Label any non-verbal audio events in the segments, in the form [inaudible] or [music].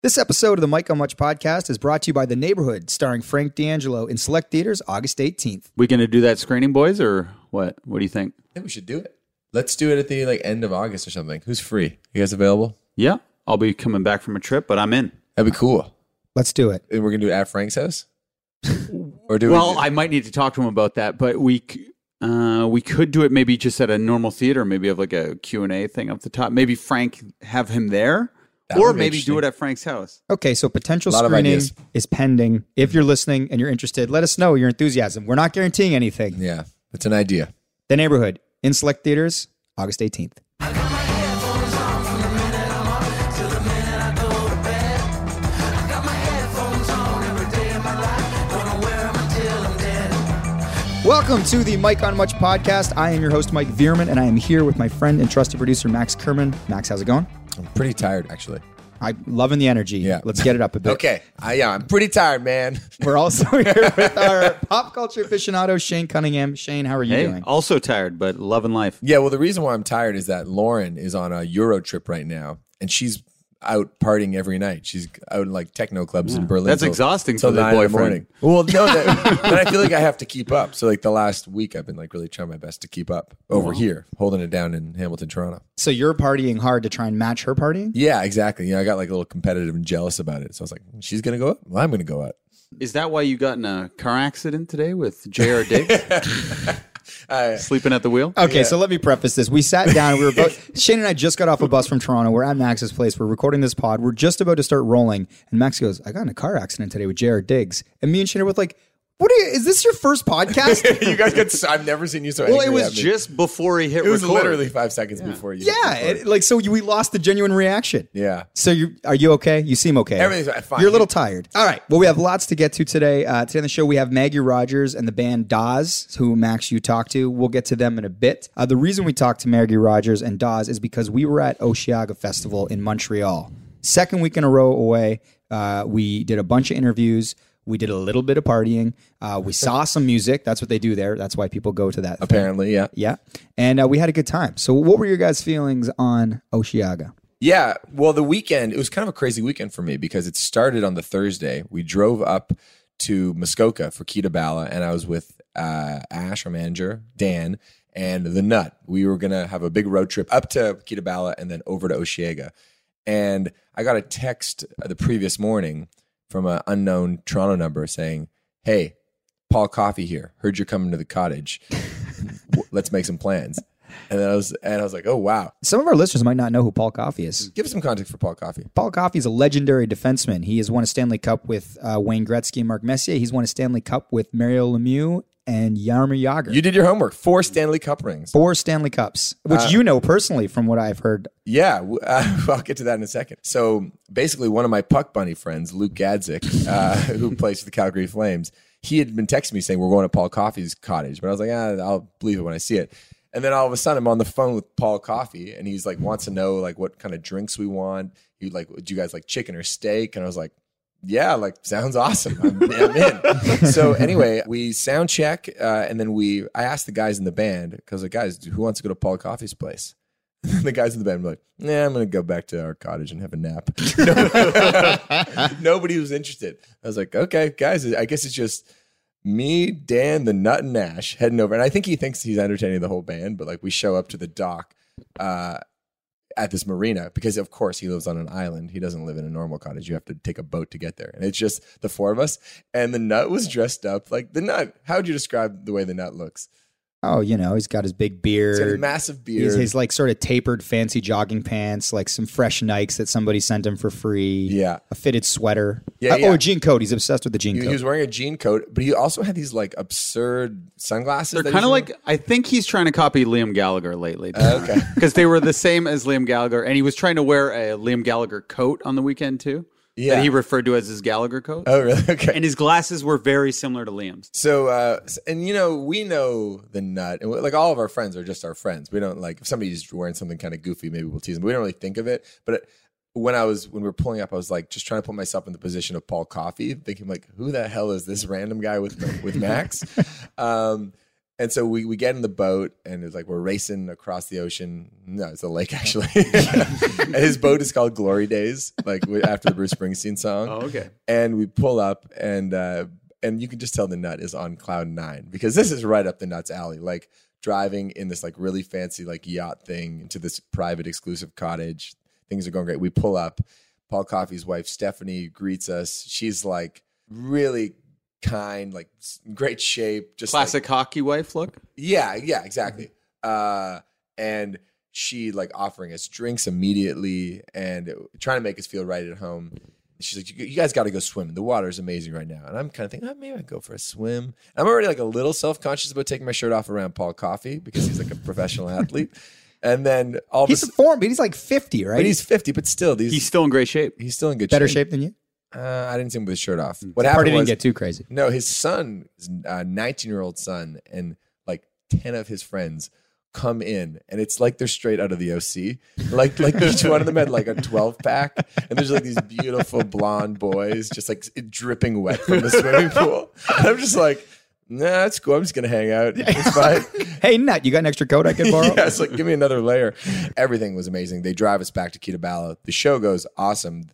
This episode of the Mike on Much podcast is brought to you by The Neighborhood, starring Frank D'Angelo in select theaters August 18th. We going to do that screening, boys, or what? What do you think? I think we should do it. Let's do it at the like end of August or something. Who's free? You guys available? Yeah, I'll be coming back from a trip, but I'm in. That'd be cool. Let's do it. And we're gonna do it at Frank's house. or do Well, we? I might need to talk to him about that, but we c- uh, we could do it maybe just at a normal theater, maybe have like a Q and A thing up the top. Maybe Frank have him there, That or maybe do it at Frank's house. Okay, so potential screening is pending. If you're listening and you're interested, let us know your enthusiasm. We're not guaranteeing anything. yeah, it's an idea. The Neighborhood in select theaters August 18th. Welcome to the Mike on Much podcast. I am your host, Mike Veerman, and I am here with my friend and trusted producer, Max Kerman. Max, how's it going? I'm pretty tired actually. I'm loving the energy. Yeah. Let's get it up a bit. Okay, I, yeah, I'm pretty tired, man. [laughs] We're also [laughs] here with our pop culture aficionado, Shane Cunningham. Shane, how are you Hey, doing? also tired, but loving life. yeah, well, the reason why I'm tired is that Lauren is on a Euro trip right now, and she's out partying every night. She's out in like techno clubs in Berlin. That's till- exhausting till for the boyfriend. morning. Well, no, that, [laughs] but I feel like I have to keep up. So like the last week, I've been like really trying my best to keep up over here, holding it down in Hamilton, Toronto. So you're partying hard to try and match her partying? Yeah, exactly. Yeah, I got like a little competitive and jealous about it. So I was like, she's gonna go out. Well, I'm gonna go out. Is that why you got in a car accident today with J.R. Diggs [laughs] I, sleeping at the wheel? Okay, so let me preface this. We sat down. We were both, [laughs] Shane and I just got off a bus from Toronto. We're at Max's place. We're recording this pod. We're just about to start rolling. And Max goes, I got in a car accident today with Jared Diggs. And me and Shane are both like, what are you, is this your first podcast? [laughs] you guys get. So, I've never seen you so. Well, it was just before he hit It was record. literally five seconds before you. yeah. it- like, so you, we lost the genuine reaction. yeah. So you are you okay? You seem okay. Everything's fine. You're a little tired. All right. Well, we have lots to get to today. Uh, today on the show, we have Maggie Rogers and the band Dawes, who Max you talked to. We'll get to them in a bit. Uh, the reason we talked to Maggie Rogers and Dawes is because we were at Osheaga Festival in Montreal. Second week in a row away. Uh, we did a bunch of interviews. We did a little bit of partying. Uh, we saw some music. That's what they do there. That's why people go to that. thing. Apparently, yeah. Yeah. And uh, we had a good time. So, what were your guys' feelings on Osheaga? Yeah. Well, the weekend, it was kind of a crazy weekend for me because it started on the Thursday. We drove up to Muskoka for Kee to Bala, and I was with uh, Ash, our manager, Dan, and the Nut. We were going to have a big road trip up to Kee to Bala and then over to Osheaga. And I got a text the previous morning from an unknown Toronto number saying, Hey, Paul Coffey here. Heard you're coming to the cottage. [laughs] Let's make some plans. And then I was, and I was like, oh wow. Some of our listeners might not know who Paul Coffey is. Give us some context for Paul Coffey. Paul Coffey is a legendary defenseman. He has won a Stanley Cup with uh, Wayne Gretzky and Mark Messier. He's won a Stanley Cup with Mario Lemieux and Jaromir Jagr. You did your homework. Four Stanley Cup rings. Four Stanley Cups, which Uh, you know personally from what I've heard. Yeah, uh, [laughs] I'll get to that in a second. So basically, one of my puck bunny friends, Luke Gazdic, uh, [laughs] who plays for the Calgary Flames, he had been texting me saying we're going to Paul Coffey's cottage, but I was like, ah, I'll believe it when I see it. And then all of a sudden, I'm on the phone with Paul Coffey, and he's like wants to know like what kind of drinks we want. He like, do you guys like chicken or steak? And I was like. Yeah, like sounds awesome. I'm, I'm in. [laughs] so anyway, we sound check, uh, and then we. I asked the guys in the band because like, guys, who wants to go to Paul Coffey's place? [laughs] the guys in the band were like, "Yeah, I'm gonna go back to our cottage and have a nap." [laughs] Nobody was interested. I was like, "Okay, guys, I guess it's just me, Dan, the Nut, and Nash heading over." And I think he thinks he's entertaining the whole band, but like we show up to the dock uh, at this marina because, of course, he lives on an island. He doesn't live in a normal cottage. You have to take a boat to get there, and it's just the four of us. And the Nut was dressed up like the Nut. How would you describe the way the Nut looks? Oh, you know, he's got his big He's got a beard. massive beard. He's, he's like sort of tapered, fancy jogging pants, like some fresh Nikes that somebody sent him for free. yeah. A fitted sweater. Yeah, Uh, yeah. Oh, a jean coat. He's obsessed with the jean He, he coat. was wearing a jean coat, but he also had these like absurd sunglasses. They're kind of like I think he's trying to copy Liam Gallagher lately. Okay. [laughs] because they were the same as Liam Gallagher, and he was trying to wear a Liam Gallagher coat on the weekend too. Yeah. that he referred to as his Gallagher coat. Oh, really? [laughs] Okay. And his glasses were very similar to Liam's. so, uh, and you know, we know the nut, and we- like all of our friends are just our friends. We don't like if somebody's wearing something kind of goofy, maybe we'll tease them. But we don't really think of it. But it, when I was when we were pulling up, I was like just trying to put myself in the position of Paul Coffey, thinking like, who the hell is this random guy with with Max? [laughs] um, And so we, we get in the boat and it's like we're racing across the ocean. No, it's a lake actually. [laughs] and his boat is called Glory Days, like after the Bruce Springsteen song. Oh, okay. And we pull up and uh, and you can just tell the nut is on cloud nine because this is right up the nuts alley. Like driving in this like really fancy like yacht thing into this private exclusive cottage. Things are going great. We pull up. Paul Coffey's wife Stephanie greets us. She's like really kind, like great shape, just like- Classic hockey wife look. yeah, yeah, exactly. Uh, and she like offering us drinks immediately and trying to make us feel right at home. She's like, "You you guys got to go swimming. The water is amazing right now." And I'm kind of thinking, oh, maybe I go for a swim. I'm already like a little self conscious about taking my shirt off around Paul Coffey because he's like a professional athlete. [laughs] And then all of a He's a sudden, form, but he's like 50, right? but he's 50, but still, these, He's he's, still in great shape. He's still in good better shape. shape than you. Uh, I didn't see him with his shirt off. What happened? Party didn't was get too crazy. no, his son, his 19 year old son, and like 10 of his friends come in, and it's like they're straight out of the OC. Like, like each one of them had like a 12 pack, and there's like these beautiful blonde boys just like dripping wet from the swimming pool. And I'm just like, nah, that's cool. I'm just gonna hang out. It's [laughs] fine. Hey, Nut, you got an extra coat I can borrow? [laughs] yeah, it's like give me another layer. Everything was amazing. They drive us back to Kee to Bala. The show goes awesome.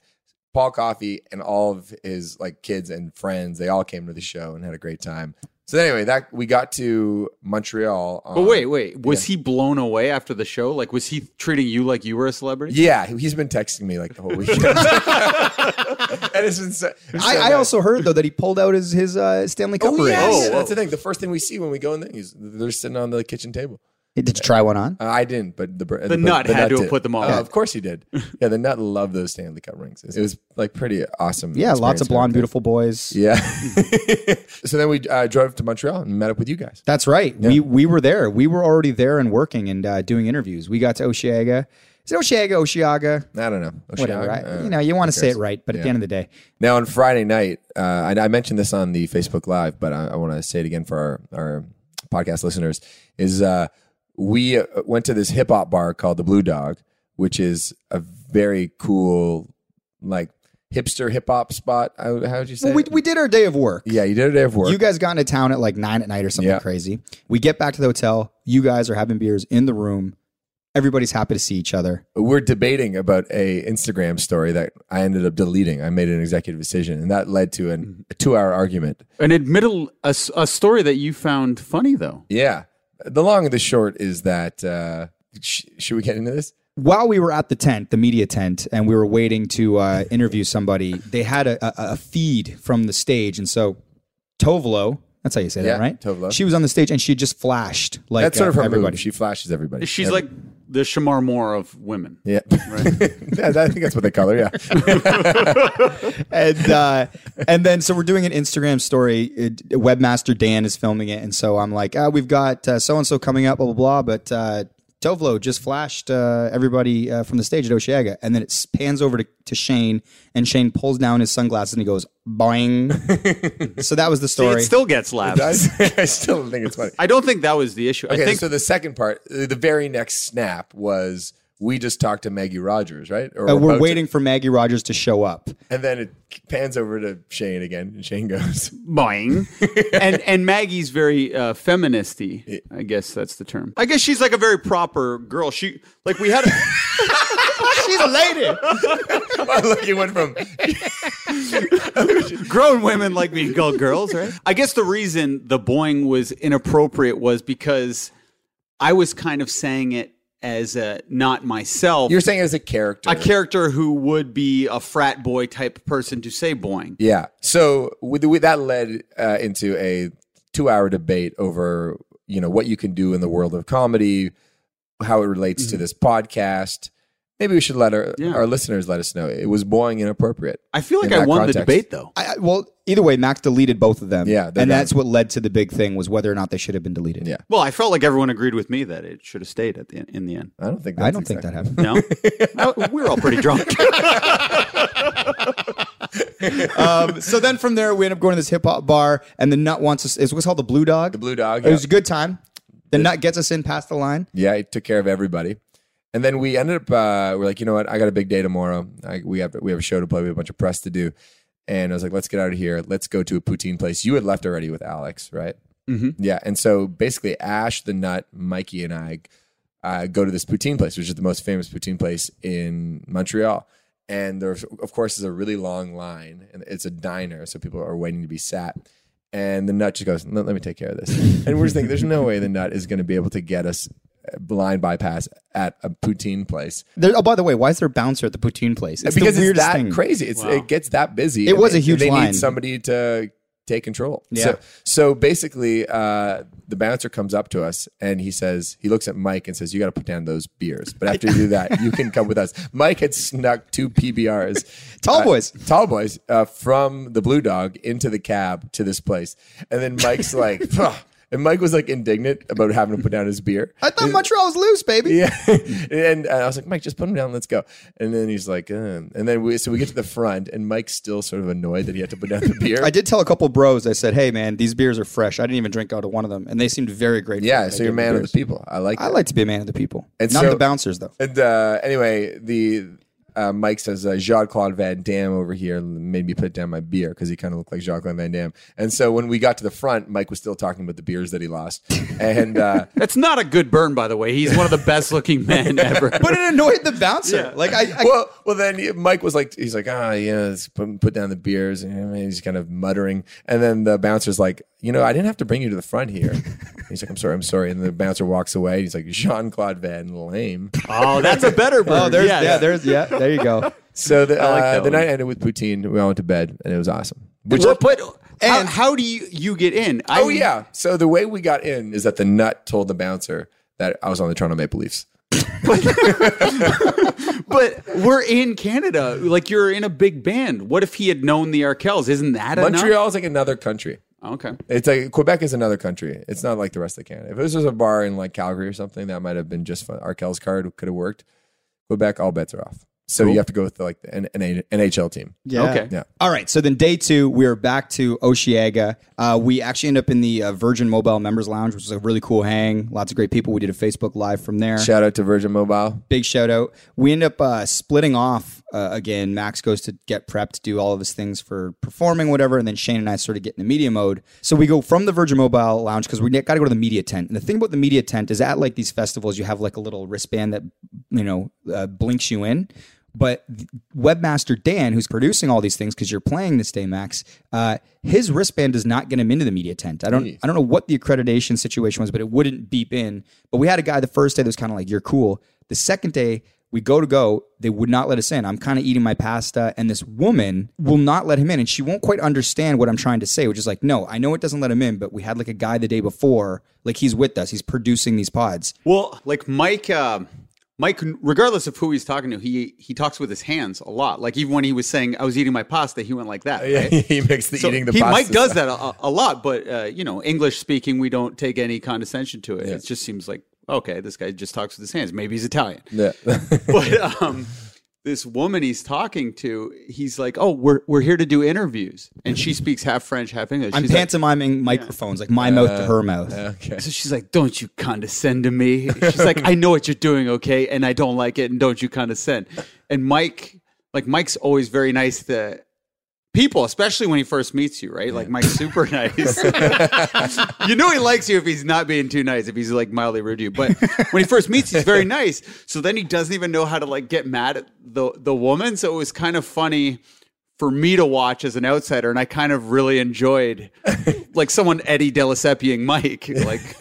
Paul Coffey and all of his like kids and friends, they all came to the show and had a great time. So anyway, that we got to Montreal. On, But wait, wait. Was he blown away after the show? Like, was he treating you like you were a celebrity? Yeah, he's been texting me like the whole weekend. [laughs] [laughs] and it's been so, it's so I, I also heard though that he pulled out his his uh, Stanley Cup Oh, ring. yeah, Oh, yeah, that's the thing. The first thing we see when we go in there, he's, they're sitting on the kitchen table. Did you try one on? Uh, I didn't, but the the, nut had to have did. put them all on. of course he did. [laughs] Yeah, the nut loved those Stanley Cup rings. It was like pretty awesome. Yeah, lots of blonde, beautiful boys. Yeah. [laughs] so then we uh, drove to Montreal and met up with you guys. That's right. We we were there. We were already there and working and uh, doing interviews. We got to Osheaga. Is it Osheaga, Osheaga? I don't know. Whatever. I, Uh, you know, you want to say it right, but at the end of the day, Now on Friday night, uh, I, I mentioned this on the Facebook Live, but I, I want to say it again for our, our podcast listeners. Is uh, we uh, went to this hip hop bar called the Blue Dog, which is a very cool, like hipster hip hop spot. How how would you say? well, we, it? we did our day of work. yeah, you did a day of work. You guys got into town at like nine at night or something Yeah. crazy. We get back to the hotel. You guys are having beers in the room. Everybody's happy to see each other. we're debating about a Instagram story that I ended up deleting. I made an executive decision, and that led to an, a two hour argument. An admittal, a story that you found funny though. Yeah, the long and the short is that. Uh, sh- should we get into this? While we were at the tent, the media tent, and we were waiting to uh, interview somebody, they had a, a, a feed from the stage. And so Tove Lo, that's how you say Yeah, that, right? Tove Lo. She was on the stage and she just flashed like That's sort uh, of her everybody. move. She flashes everybody. She's Every- like the Shemar Moore of women. yeah, [laughs] yeah. I think that's what they call her. Yeah, [laughs] and uh, and then so we're doing an Instagram story. It, Webmaster Dan is filming it, and so I'm like, ah, we've got so and so coming up, blah blah blah. But uh, Tove Lo just flashed uh, everybody uh, from the stage at Osheaga, and then it pans over to, to Shane, and Shane pulls down his sunglasses and he goes boing. [laughs] so that was the See, story. it still gets laughs. I, [laughs] I still don't think it's funny. I don't think that was the issue. I Okay, think so the second part, uh, the very next snap was we just talked to Maggie Rogers, right? Or Uh, we're about to- waiting for Maggie Rogers to show up. and then it pans over to Shane again, and Shane goes, [laughs] boing. and and Maggie's very uh, feministy. I guess that's the term. I guess she's like a very proper girl. She like we had. A, [laughs] [laughs] She's a lady. well, "Look, you went from grown women like being called girls, right? I guess the reason the boing was inappropriate was because I was kind of saying it as a not myself. you're saying as a character, a character who would be a frat boy type person to say boing. Yeah. So with, with that led uh, into a two-hour debate over you know what you can do in the world of comedy, how it relates to this podcast. Maybe we should let our, Yeah. our listeners let us know. It was boring inappropriate. I feel like I won context. the debate though. I, I- well, either way, Max deleted both of them. Yeah, and done. that's what led to the big thing was whether or not they should have been deleted. Yeah. Well, I felt like everyone agreed with me that it should have stayed at the in the end. I don't think. I don't think that happened. [laughs] No, I- we were all pretty drunk. [laughs] um, so then from there, we end up going to this hip hop bar, and the nut wants us. It was called the Blue Dog. The Blue Dog. It was a good time. The nut gets us in past the line. Yeah, he took care of everybody. And then we ended up. Uh, we're like, you know what? I got a big day tomorrow. I, we have we have a show to play. We have a bunch of press to do. And I was like, let's get out of here. Let's go to a poutine place. You had left already with Alex, right? Yeah, and so basically, Ash, the Nut, Mikey, and I uh, go to this poutine place, which is the most famous poutine place in Montreal. And there's, of course, is a really long line, and it's a diner, so people are waiting to be sat. And the Nut just goes, "Let let me take care of this." And we're just thinking, there's no [laughs] way the Nut is going to be able to get us blind bypass at a poutine place There, oh, by the way, why is there a bouncer at the poutine place? It's because the it's weirdest that thing. crazy. It's, It gets that busy. It and was a they- huge They line. need somebody to take control. Yeah. So, so basically, uh, the bouncer comes up to us and he says, he looks at Mike and says, "You got to put down those beers." But after you do that, you can come with us. [laughs] Mike had snuck two PBRs, [laughs] Tall uh, boys. tall boys, uh, from the Blue Dog into the cab to this place, and then Mike's like. [laughs] And Mike was like indignant about having to put down his beer. I thought Montreal was loose, baby. Yeah, [laughs] and uh, I was like, Mike, just put him down. Let's go. And then he's like, uh. and then we so we get to the front, and Mike's still sort of annoyed that he had to put down the [laughs] beer. I did tell a couple bros. I said, "Hey, man, these beers are fresh. I didn't even drink out of one of them, and they seemed very grateful." Yeah, so you're a man of the people. I like. I that. like to be a man of the people, And not so- the bouncers, though. And uh, anyway, the uh, Mike says uh, Jean Claude Van Damme over here made me put down my beer because he kind of looked like Jean Claude Van Damme. And so when we got to the front, Mike was still talking about the beers that he lost. And uh, [laughs] That's not a good burn, by the way. He's one of the best looking men [laughs] ever. But it annoyed the bouncer. Like I, I well, well, then Mike was like, he's like, ah, yeah, put, put down the beers. And he's kind of muttering. And then the bouncer's like, you know, I didn't have to bring you to the front here. [laughs] he's like, I'm sorry, I'm sorry. And the bouncer walks away. He's like, Jean Claude Van Lame. oh, that's a better burn. oh, there's yeah, yeah, there's yeah, there you go. So the, like uh, that the one. night ended with poutine. We all went to bed, and it was awesome. Which But, but And- how do you you get in? I, oh yeah. So the way we got in is that the nut told the bouncer that I was on the Toronto Maple Leafs. [laughs] But we're in Canada. Like you're in a big band. What if he had known the Arkells? Isn't that enough? Montreal is like another country. Okay. It's like Quebec is another country. It's not like the rest of Canada. If this was a bar in like Calgary or something, that might have been just fun. Arkell's card could have worked. Quebec, all bets are off. So you have to go with the, like the N- N- NHL team. Yeah. Okay. Yeah. All right. So then day two, we are back to Osheaga. Uh, we actually end up in the uh, Virgin Mobile Members Lounge, which was a really cool hang. Lots of great people. We did a Facebook Live from there. Shout out to Virgin Mobile. Big shout out. We end up uh, splitting off uh, again. Max goes to get prepped do all of his things for performing, whatever. And then Shane and I sort of get in the media mode. So we go from the Virgin Mobile Lounge because we got to go to the media tent. And the thing about the media tent is at like these festivals, you have like a little wristband that, you know, uh, blinks you in. But webmaster Dan, who's producing all these things because you're playing this day, Max, uh, his wristband does not get him into the media tent. I don't, I don't know what the accreditation situation was, but it wouldn't beep in. But we had a guy the first day that was kind of like, "You're cool." The second day, we go to go, they would not let us in. I'm kind of eating my pasta, and this woman will not let him in, and she won't quite understand what I'm trying to say, which is like, "No, I know it doesn't let him in, but we had like a guy the day before, like he's with us, he's producing these pods." Well, like Mike, um Mike, regardless of who he's talking to, he he talks with his hands a lot. Like even when he was saying, "I was eating my pasta," he went like that. Yeah, [laughs] he makes the So eating the he, pasta Mike does that a, a lot, but uh, you know, English speaking, we don't take any condescension to it. It just seems like okay, this guy just talks with his hands. Maybe he's Italian. Yeah. [laughs] But um, this woman he's talking to, he's like, "Oh, we're we're here to do interviews," and she speaks half French, half English. I'm She's like, pantomiming microphones, like my mouth to her uh, mouth. okay. so she's like, "Don't you condescend to me?" She's like, "I know what you're doing, okay, and I don't like it, and don't you condescend." And Mike, like Mike's always very nice to people, especially when he first meets you, right? Like Mike's super [laughs] nice. [laughs] you know he likes you if he's not being too nice, if he's like mildly rude to you. But when he first meets, he's very [laughs] nice. So then he doesn't even know how to like get mad at the the woman. So it was kind of funny for me to watch as an outsider, and I kind of really enjoyed like someone Eddie Deliseppiing Mike. Like [laughs]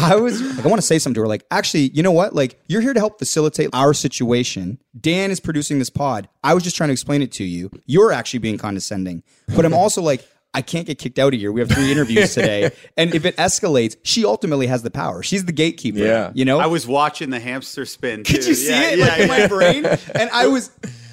I was like, I want to say something to her. Like, actually, you know what? Like, you're here to help facilitate our situation. Dan is producing this pod. I was just trying to explain it to you. You're actually being condescending, but I'm also like. I can't get kicked out of here. We have three interviews today. [laughs] And if it escalates, she ultimately has the power. She's the gatekeeper. Yeah. You know? I was watching the hamster spin. Could you see Yeah, it yeah, like in my brain? And I was,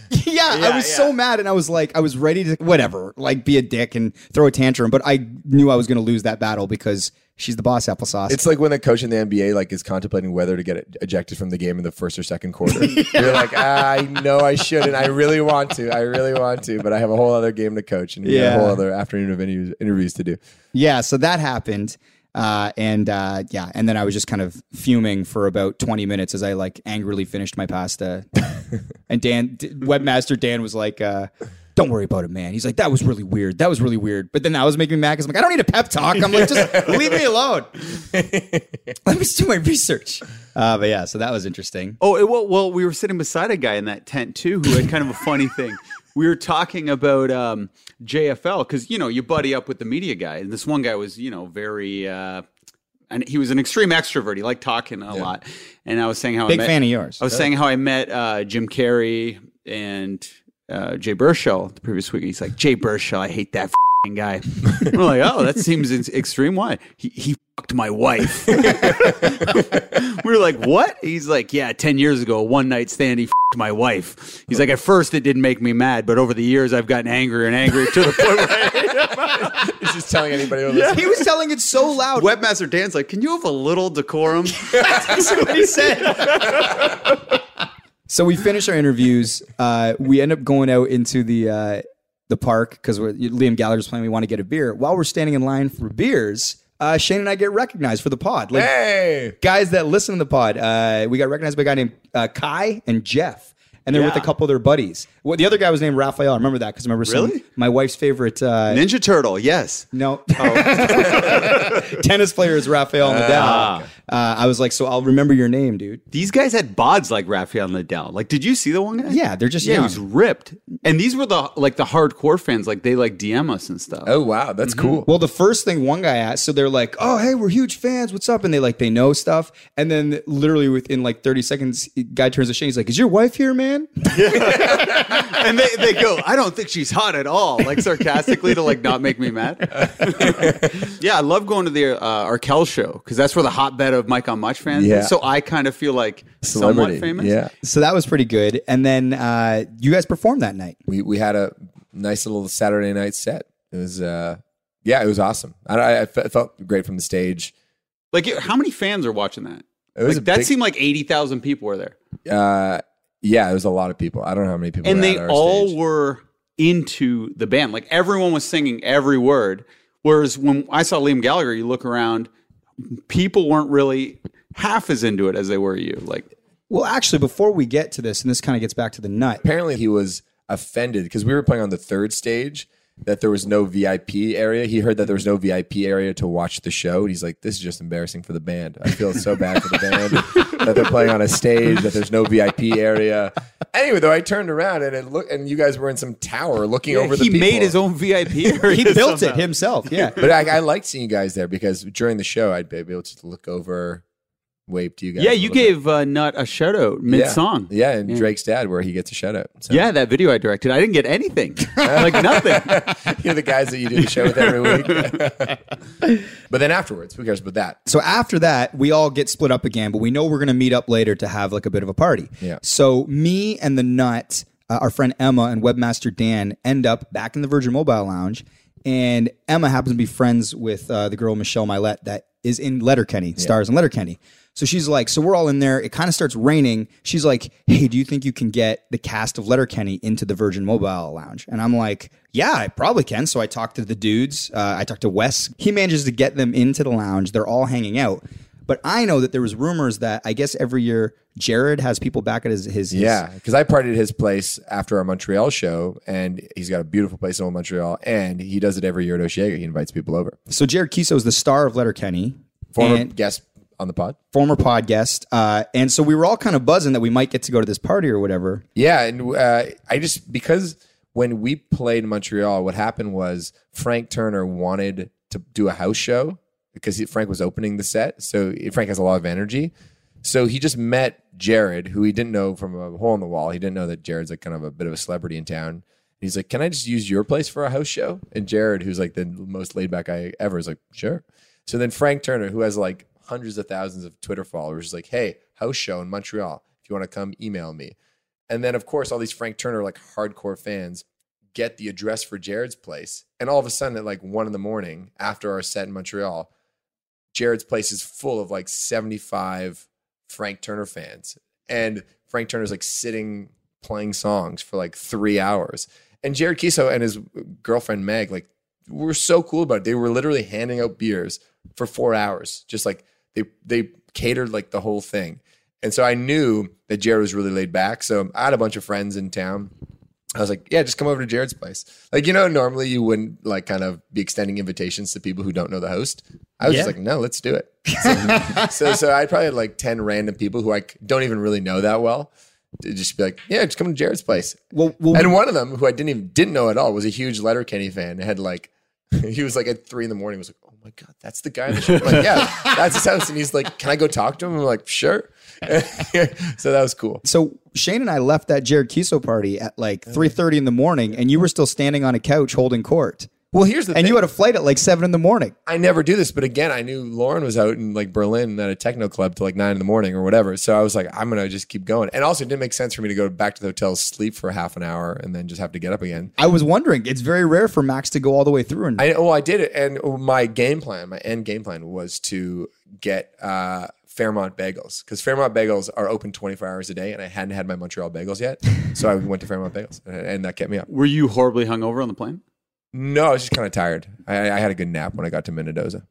[laughs] yeah, I was yeah. so mad, and I was like, I was ready to whatever, like be a dick and throw a tantrum. But I knew I was going to lose that battle because she's the boss applesauce. It's like when the coach in the NBA like is contemplating whether to get ejected from the game in the first or second quarter. [laughs] You're like, ah, I know I shouldn't. I really want to. I really want to, but I have a whole other game to coach and yeah. a whole other afternoon of interviews, interviews to do. yeah, so that happened. Uh, and uh, yeah, and then I was just kind of fuming for about 20 minutes as I like angrily finished my pasta. And Dan, webmaster Dan was like, uh, "Don't worry about it, man." He's like, "That was really weird. That was really weird." But then that was making me mad because I'm like, "I don't need a pep talk." I'm like, "Just [laughs] leave me alone. [laughs] Let me just do my research." Uh, but yeah, so that was interesting. Oh, it, well, well, we were sitting beside a guy in that tent too who had kind of a funny thing. We were talking about um, JFL because you know you buddy up with the media guy, and this one guy was you know very. Uh, and he was an extreme extrovert. He liked talking a lot. And I was saying how Big I met, fan of yours. I was saying how I met uh, Jim Carrey and uh, Jay Baruchel the previous week. He's like, Jay Baruchel, I hate that guy. [laughs] We're like, oh, that seems extreme. Why? He, he fucked my wife. [laughs] We're like, what? He's like, yeah, 10 years ago, one night stand, he fucked my wife. He's like, at first it didn't make me mad, but over the years I've gotten angrier and angrier to the point where I [laughs] hate. He's just telling anybody who listens. he was telling it so loud. Webmaster Dan's like, can you have a little decorum? That's what he said. so we finish our interviews. Uh, we end up going out into the uh, the park because Liam Gallagher's playing. We want to get a beer. While we're standing in line for beers, uh, Shane and I get recognized for the pod. Like Hey, guys that listen to the pod, uh, we got recognized by a guy named uh, Kai and Jeff. And they're with a couple of their buddies. Well, the other guy was named Raphael. I remember that because I remember Really? my wife's favorite. Uh, Ninja Turtle, yes. no. [laughs] Tennis player is Rafael Nadal. Uh, I was like, so I'll remember your name, dude. These guys had bods like Rafael Nadal. Like, did you see the one guy? Yeah, they're just yeah, he young. was ripped. And these were the like the hardcore fans. Like they like DM us and stuff. oh wow, that's cool. Well, the first thing one guy asked, so they're like, "Oh, hey, we're huge fans. What's up?" And they like they know stuff, and then literally within like thirty seconds, guy turns to Shane. He's like, "Is your wife here, man?" [laughs] and they, they go, I don't think she's hot at all, like sarcastically to like not make me mad. [laughs] yeah, I love going to the uh, Arkell show because that's where the hotbed of Mike on Much fans. Yeah. So I kind of feel like Celebrity, somewhat famous. Yeah, so that was pretty good. And then uh, you guys performed that night. we we had a nice little Saturday night set. It was uh, yeah, it was awesome. I, I, I felt great from the stage. Like, how many fans are watching that? It was Like, that big- seemed like eighty thousand people were there, Uh, yeah, it was a lot of people. I don't know how many people. and were they at our all stage. were into the band. Like everyone was singing every word. Whereas when I saw Liam Gallagher, you look around, people weren't really half as into it as they were you. Like Well, actually, before we get to this, and this kind of gets back to the nut. apparently he was offended because we were playing on the third stage that there was no VIP area. He heard that there was no VIP area to watch the show. And he's like, this is just embarrassing for the band. I feel so bad for the band [laughs] that they're playing on a stage that there's no VIP area. Anyway, though, I turned around and it looked, and you guys were in some tower looking over the he people. made his own VIP [laughs] area. He built it himself. Yeah. But I, I liked seeing you guys there because during the show, I'd be able to look over, wave to you guys. Yeah, you little bit. gave uh, Nut a shout out mid song. Yeah, and Drake's dad, where he gets a shout out. So. Yeah, that video I directed. I didn't get anything. [laughs] like nothing. [laughs] You're the guys that you do the show with every week. [laughs] but then afterwards, who cares about that? So after that, we all get split up again, but we know we're going to meet up later to have like a bit of a party. Yeah. So me and the nut, uh, our friend Emma and webmaster Dan end up back in the Virgin Mobile Lounge, and Emma happens to be friends with uh, the girl Michelle Mylett that is in Letterkenny, stars in Letterkenny. So she's like, so we're all in there. It kind of starts raining. She's like, hey, do you think you can get the cast of Letterkenny into the Virgin Mobile Lounge? And I'm like, yeah, I probably can. So I talked to the dudes. Uh, I talked to Wes. He manages to get them into the lounge. They're all hanging out. But I know that there was rumors that I guess every year Jared has people back at his his, his Yeah, because I partied at his place after our Montreal show, and he's got a beautiful place in Montreal, and he does it every year at Osheaga. He invites people over. So Jared Keeso is the star of Letterkenny, Former and guest on the pod. former pod guest. Uh, and so we were all kind of buzzing that we might get to go to this party or whatever. Yeah, and uh, I just because when we played in Montreal, what happened was Frank Turner wanted to do a house show because he, Frank was opening the set. So Frank has a lot of energy. So he just met Jared, who he didn't know from a hole in the wall. He didn't know that Jared's like kind of a bit of a celebrity in town. He's like, "Can I just use your place for a house show?" And Jared, who's like the most laid back guy ever, is like, "Sure." So then Frank Turner, who has like hundreds of thousands of Twitter followers, like, "Hey, house show in Montreal. If you want to come, email me." And then, of course, all these Frank Turner like hardcore fans get the address for Jared's place, and all of a sudden, at like one in the morning after our set in Montreal, Jared's place is full of like seventy-five Frank Turner fans, and Frank Turner's like sitting playing songs for like three hours. And Jared Keeso and his girlfriend Meg like were so cool about it. They were literally handing out beers for four hours, just like they they catered like the whole thing. And so I knew that Jared was really laid back. So I had a bunch of friends in town. I was like, yeah, just come over to Jared's place. Like, you know, normally you wouldn't like kind of be extending invitations to people who don't know the host. I was just like, no, let's do it. [laughs] So, so, so I probably had like 10 random people who I don't even really know that well to just be like, yeah, just come to Jared's place. Well, well And one of them who I didn't even didn't know at all was a huge Letterkenny fan. Had like [laughs] he was like at three in the morning. Was like, my god, that's the guy. in the show." Like, yeah, [laughs] that's his house. And he's like, can I go talk to him? I'm like, sure. [laughs] so that was cool. so Shane and I left that Jared Keeso party at like 3:30 in the morning, and you were still standing on a couch holding court. Well, here's the thing And thing. you had a flight at like seven in the morning. I never do this, but again, I knew Lauren was out in like Berlin at a techno club till like nine in the morning or whatever. So I was like, I'm gonna just keep going. And also, it didn't make sense for me to go back to the hotel, sleep for half an hour, and then just have to get up again. I was wondering. It's very rare for Max to go all the way through. And I well, I did it, and my game plan, my end game plan was to get uh, Fairmont Bagels because Fairmont Bagels are open 24 hours a day, and I hadn't had my Montreal Bagels yet, so I went to Fairmont Bagels, and, and that kept me up. Were you horribly hungover on the plane? No, I was just kind of tired. I, I had a good nap when I got to Mendoza.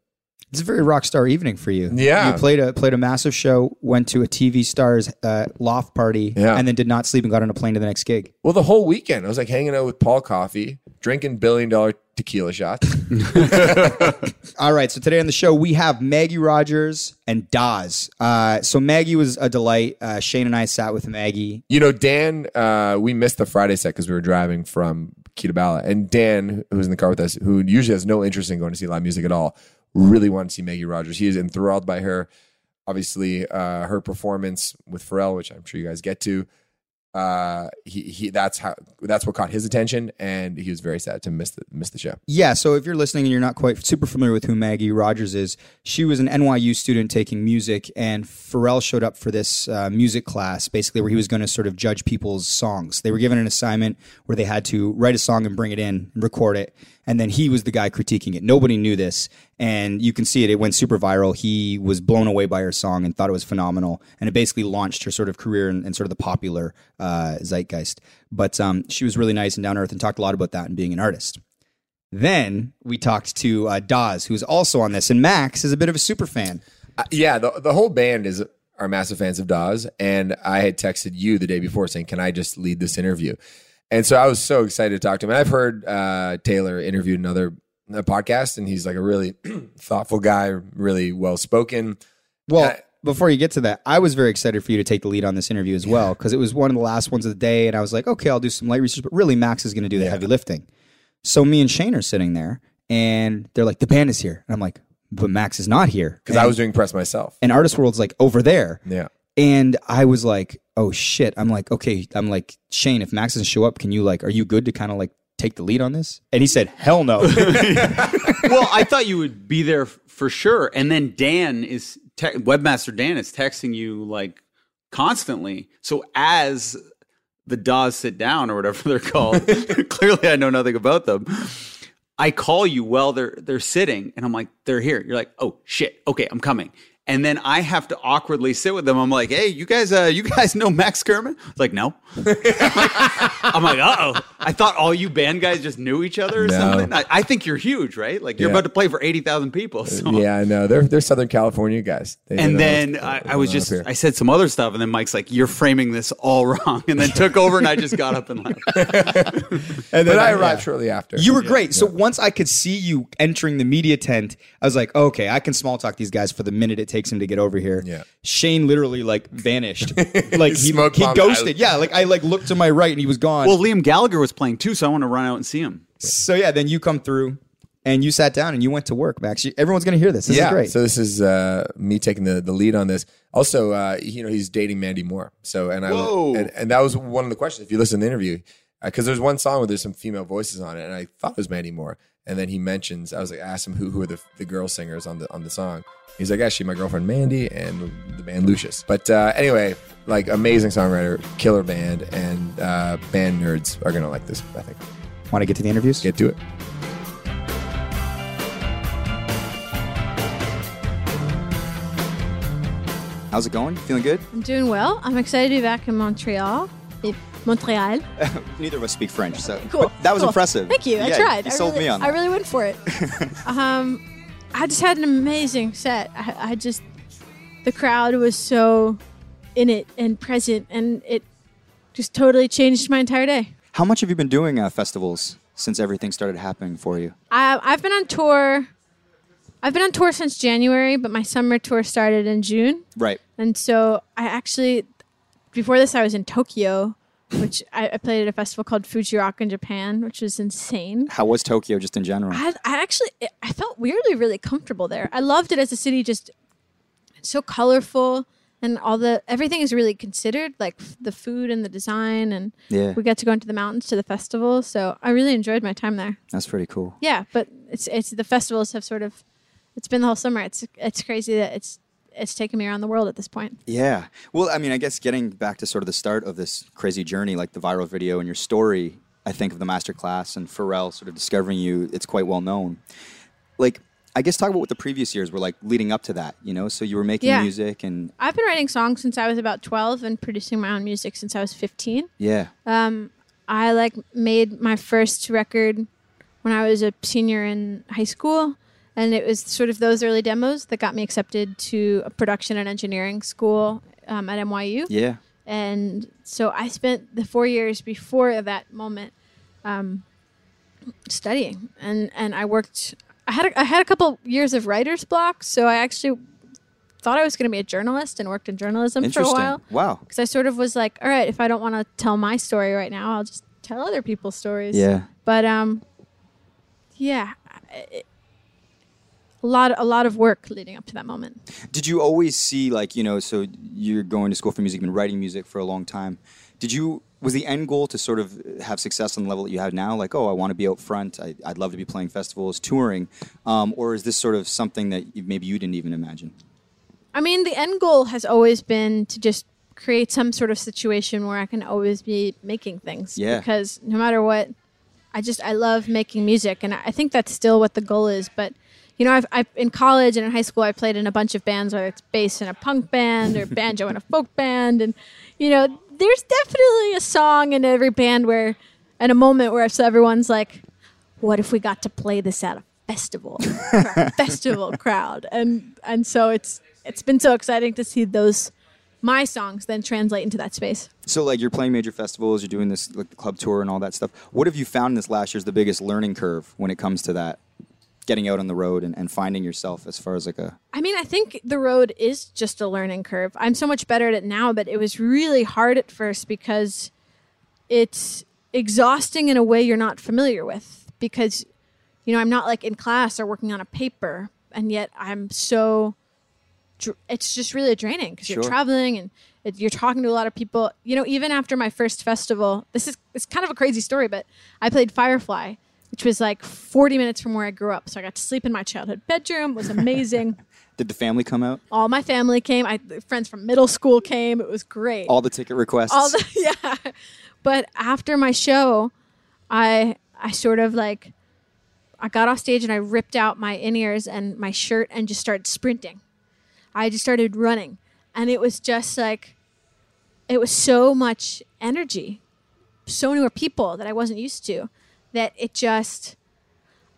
it's a very rock star evening for you. Yeah. you played a played a massive show, went to a TV star's uh, loft party, Yeah. and then did not sleep and got on a plane to the next gig. Well, the whole weekend, I was like hanging out with Paul Coffey, drinking billion dollar tequila shots. [laughs] All right, so today on the show we have Maggie Rogers and Dawes. Uh, so Maggie was a delight. Uh, Shane and I sat with Maggie. You know, Dan, uh, we missed the Friday set because we were driving from Kee to Bala. And Dan, who was in the car with us, who usually has no interest in going to see live music at all, really wanted to see Maggie Rogers. He is enthralled by her. Obviously, uh, her performance with Pharrell, which I'm sure you guys get to. Uh, he, he that's how that's what caught his attention, and he was very sad to miss the miss the show. Yeah, so if you're listening and you're not quite super familiar with who Maggie Rogers is, she was an NYU student taking music, and Pharrell showed up for this uh, music class, basically where he was going to sort of judge people's songs. They were given an assignment where they had to write a song and bring it in record it, and then he was the guy critiquing it. Nobody knew this, and you can see it. It went super viral. He was blown away by her song and thought it was phenomenal, and it basically launched her sort of career and, in sort of the popular uh, zeitgeist. But um, she was really nice and down earth and talked a lot about that and being an artist. Then we talked to uh, Dawes, who's also on this, and Max is a bit of a super fan. Uh, yeah, the the whole band is are massive fans of Dawes, and I had texted you the day before saying, "Can I just lead this interview?" And so I was so excited to talk to him. And I've heard uh, Taylor interviewed another uh, podcast, and he's like a really [clears throat] thoughtful guy, really well spoken. Well, Yeah. before you get to that, I was very excited for you to take the lead on this interview as well because it was one of the last ones of the day, and I was like, okay, I'll do some light research, but really, Max is going to do the heavy lifting. So me and Shane are sitting there, and they're like, the band is here, and I'm like, but Max is not here Because I was doing press myself. and Artist World's like over there. Yeah. And I was like, oh shit. I'm like, okay. I'm like, Shane, if Max doesn't show up, can you like, are you good to kind of like take the lead on this? And he said, hell no. [laughs] well, I thought you would be there f- for sure. And then Dan is te- webmaster Dan is texting you like constantly. So as the DAWs sit down or whatever [laughs] they're called, [laughs] clearly I know nothing about them. I call you while they're they're sitting, and I'm like, they're here. You're like, oh shit, okay, I'm coming. And then I have to awkwardly sit with them. I'm like, hey, you guys, uh, you guys know Max Kerman? It's like, no. [laughs] I'm like, uh oh. I thought all you band guys just knew each other or No. something. I, I think you're huge, right? Like you're Yeah. about to play for eighty thousand people. So. Yeah, I know. They're they're Southern California guys. They And then what's I, I going was just. I said some other stuff, and then Mike's like, "You're framing this all [laughs] wrong," and then took over, and I just got up and left. [laughs] and but I arrived shortly after. You were great. So once I could see you entering the media tent, I was like, okay, I can small talk these guys for the minute it takes him to get over here. Yeah. Shane literally like vanished. [laughs] like he, Smoke he bomb ghosted. out. Yeah. Like I like looked to my right and he was gone. Well, Liam Gallagher was playing too, so I want to run out and see him. so yeah, then you come through and you sat down and you went to work, Max. You- Everyone's gonna hear this. This yeah, is great. So this is uh, me taking the, the lead on this. Also, uh, you know, he's dating Mandy Moore. So and I Whoa. and, and that was one of the questions. If you listen to the interview, because there's one song where there's some female voices on it, and I thought it was Mandy Moore. And then he mentions, I was like, I asked him who who are the, the girl singers on the on the song. He's like, actually, my girlfriend Mandy and the band Lucius. But uh, anyway, like amazing songwriter, killer band, and uh, band nerds are gonna like this. I think. Want to get to the interviews? Get to it. How's it going? Feeling good? I'm doing well. I'm excited to be back in Montreal. Eh, Montreal. [laughs] Neither of us speak French, so Cool. that was cool. impressive. Thank you. I Yeah, tried. You I sold really, me on I really went for it. [laughs] um, I just had an amazing set. I, I just the crowd was so in it and present, and it just totally changed my entire day. How much have you been doing uh, festivals since everything started happening for you? I, I've been on tour. I've been on tour since January, but my summer tour started in June. Right. And so I actually, before this, I was in Tokyo, which I, I played at a festival called Fuji Rock in Japan, which was insane. How was Tokyo just in general? I, I actually, I felt weirdly really comfortable there. I loved it as a city, just so colorful and all the everything is really considered, like f- the food and the design, and Yeah. we got to go into the mountains to the festival. So I really enjoyed my time there. That's pretty cool. Yeah, but it's it's the festivals have sort of, it's been the whole summer. It's it's crazy that it's it's taken me around the world at this point. Yeah. Well, I mean, I guess getting back to sort of the start of this crazy journey, like the viral video and your story, I think of the masterclass and Pharrell sort of discovering you, it's quite well known. Like, I guess talk about what the previous years were like leading up to that, you know? So you were making Yeah. music and I've been writing songs since I was about 12 and producing my own music since I was 15. yeah. Um, I like made my first record when I was a senior in high school, and it was sort of those early demos that got me accepted to a production and engineering school um, at NYU. Yeah. And so I spent the four years before that moment um, studying, and and I worked. I had a, I had a couple years of writer's block, so I actually thought I was going to be a journalist and worked in journalism for a Interesting. while Wow. because I sort of was like, all right, if I don't want to tell my story right now, I'll just tell other people's stories. Yeah. But um, yeah, it, a lot a lot of work leading up to that moment. Did you always see like you know? So you're going to school for music, been writing music for a long time. Did you was the end goal to sort of have success on the level that you have now? Like, oh, I want to be out front. I, I'd love to be playing festivals, touring, um, or is this sort of something that you, maybe you didn't even imagine? I mean, the end goal has always been to just create some sort of situation where I can always be making things. Yeah. Because no matter what, I just I love making music, and I think that's still what the goal is. But you know, I've, I've in college and in high school, I played in a bunch of bands, whether it's bass in a punk band or banjo in a folk band, and you know, there's definitely a song in every band where, and a moment where so everyone's like, "What if we got to play this at a festival, a [laughs] festival crowd?" And and so it's it's been so exciting to see those my songs then translate into that space. So, like, you're playing major festivals, you're doing this like the club tour and all that stuff. What have you found in this last year is the biggest learning curve when it comes to that, getting out on the road and, and finding yourself as far as like a I mean, I think the road is just a learning curve. I'm so much better at it now, but it was really hard at first because it's exhausting in a way you're not familiar with. Because, you know, I'm not like in class or working on a paper, and yet I'm so it's just really draining because you're traveling and it, you're talking to a lot of people. You know, even after my first festival, this is it's kind of a crazy story, but I played Firefly, which was like 40 minutes from where I grew up. So I got to sleep in my childhood bedroom. It was amazing. [laughs] did the family come out? all my family came. I friends from middle school came. It was great. All the ticket requests. All the [laughs] yeah. But after my show, I I sort of like I got off stage and I ripped out my in ears and my shirt and just started sprinting. I just started running, and it was just like it was so much energy, so many more people that I wasn't used to, that it just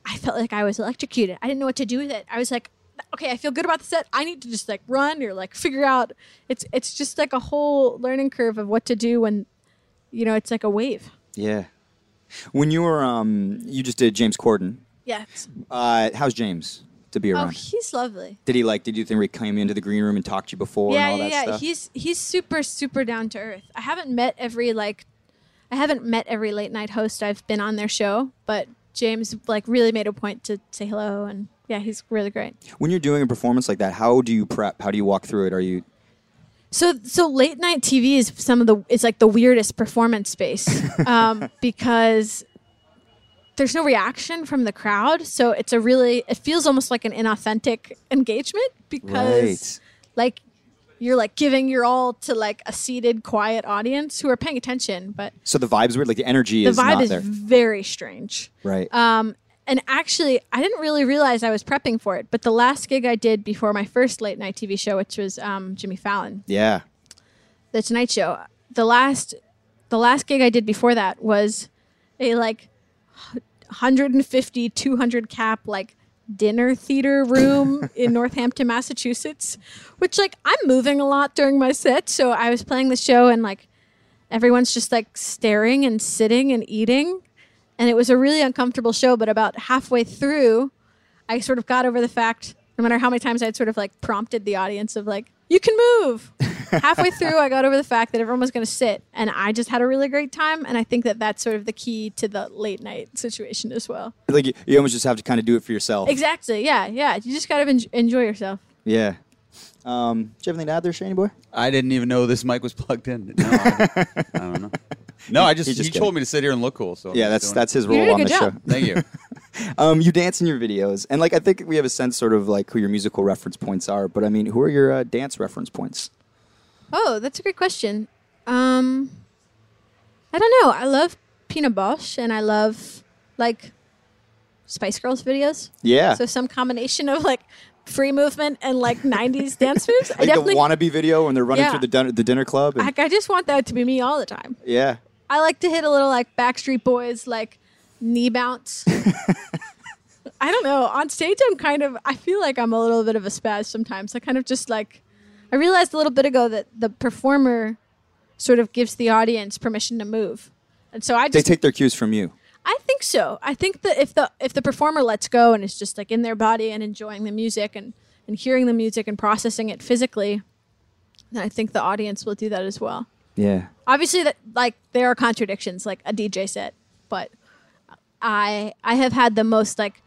I felt like I was electrocuted. I didn't know what to do with it. I was like, okay, I feel good about the set. I need to just like run or like figure out. It's it's just like a whole learning curve of what to do when, you know, it's like a wave. yeah. When you were um, you just did James Corden. Yeah. Uh, how's James to be around. Oh, around? he's lovely. Did he like? Did you think he came into the green room and talked to you before yeah, and all yeah, yeah. stuff? He's he's super super down to earth. I haven't met every like, I haven't met every late night host I've been on their show, but James like really made a point to say hello and yeah, he's really great. when you're doing a performance like that, how do you prep? How do you walk through it? Are you So so late night TV is some of the it's like the weirdest performance space [laughs] um, because there's no reaction from the crowd. So it's a really it feels almost like an inauthentic engagement because like you're like giving your all to like a seated quiet audience who are paying attention, but So the vibe's weird. Like the energy the is vibe not is there. very strange. Right. Um, and actually, I didn't really realize I was prepping for it. But the last gig I did before my first late night TV show, which was um, Jimmy Fallon, yeah. the Tonight Show. The last, the last gig I did before that was a like 150, 200 cap like dinner theater room in [laughs] Northampton, Massachusetts. Which like I'm moving a lot during my set, so I was playing the show and like everyone's just like staring and sitting and eating. And it was a really uncomfortable show. But about halfway through, I sort of got over the fact, no matter how many times I'd sort of like prompted the audience of like, you can move. halfway through, I got over the fact that everyone was going to sit. And I just had a really great time. And I think that that's sort of the key to the late night situation as well. Like you, you almost just have to kind of do it for yourself. Exactly. Yeah. Yeah. You just got to en- enjoy yourself. Yeah. Um, do you have anything to add there, Shane boy? I didn't even know this mic was plugged in. No, I, [laughs] I don't know. No, I just, He's just he kidding. told me to sit here and look cool. So I'm Yeah, that's that's his role on the show. job. it. Thank you. [laughs] [laughs] Um, you dance in your videos, and like I think we have a sense sort of like who your musical reference points are. But I mean, who are your uh, dance reference points? Oh, that's a great question. Um, I don't know. I love Pina Bausch and I love like Spice Girls videos. Yeah, So some combination of like free movement and like 90s [laughs] dance moves. I like definitely the wannabe video when they're running Yeah. through the dinner, the dinner club. And, like I just want that to be me all the time. yeah, I like to hit a little like Backstreet Boys like knee bounce. [laughs] I don't know. On stage I'm kind of I feel like I'm a little bit of a spaz sometimes. I kind of just like I realized a little bit ago that the performer sort of gives the audience permission to move. And so I just. they take their cues from you. I think so. I think that if the if the performer lets go and is just like in their body and enjoying the music and and hearing the music and processing it physically, then I think the audience will do that as well Yeah, obviously that like there are contradictions like a DJ set, but I I have had the most like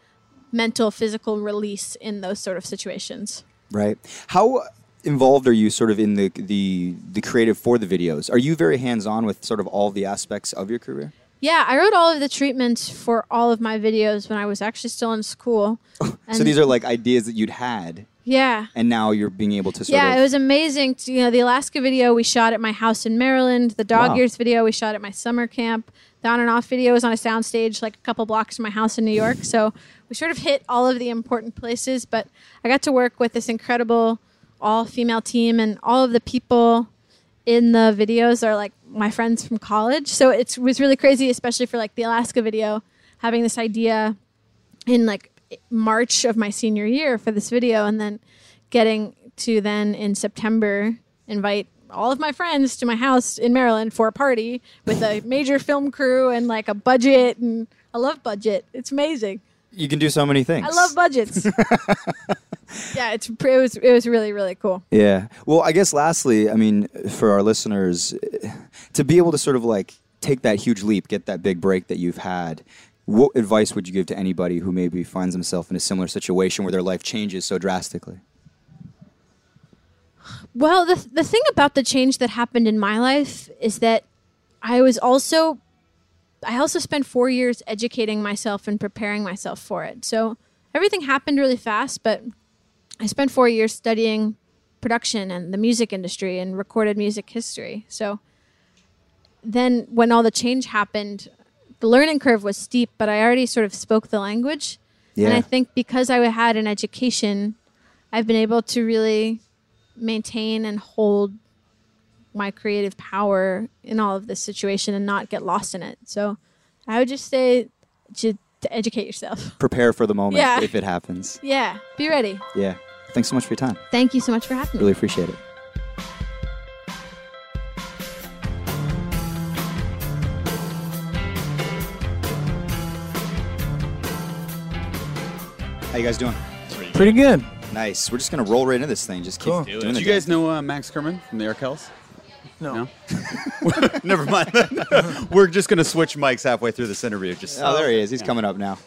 mental physical release in those sort of situations. right. How involved are you sort of in the the the creative for the videos? Are you very hands on with sort of all the aspects of your career? Yeah, I wrote all of the treatments for all of my videos when I was actually still in school. [laughs] so these are like ideas that you'd had, Yeah. and now you're being able to sort of Yeah, it was amazing. To, you know, the Alaska video we shot at my house in Maryland. The dog Wow. years video we shot at my summer camp. The on and off video was on a soundstage like a couple blocks from my house in New York. So we sort of hit all of the important places. But I got to work with this incredible all female team, and all of the people in the videos are like my friends from college. So it was really crazy, especially for like the Alaska video, having this idea in like March of my senior year for this video, and then getting to then in September invite all of my friends to my house in Maryland for a party with a major film crew and like a budget. And I love budget. It's amazing. you can do so many things. I love budgets. [laughs] yeah, it's it was it was really really cool. Yeah. Well, I guess lastly, I mean, for our listeners, to be able to sort of like take that huge leap, get that big break that you've had, what advice would you give to anybody who maybe finds themselves in a similar situation where their life changes so drastically? Well, the the thing about the change that happened in my life is that I was also I also spent 4 years educating myself and preparing myself for it. So everything happened really fast, but I spent 4 years studying production and the music industry and recorded music history. So then when all the change happened, the learning curve was steep, but I already sort of spoke the language. And I think because I had an education, I've been able to really maintain and hold my creative power in all of this situation and not get lost in it. So I would just say to, to educate yourself. [laughs] Prepare for the moment Yeah. if it happens. Yeah, be ready. Yeah. Thanks so much for your time. Thank you so much for having me. Really appreciate it. How you guys doing? Pretty good. Nice. We're just gonna roll right into this thing. Just keep Cool. doing Did the you guys know uh, Max Kerman from the Arkells? No. No? [laughs] [laughs] Never mind. [laughs] We're just going to switch mics halfway through this interview. Just Oh, there he is. He's coming up now.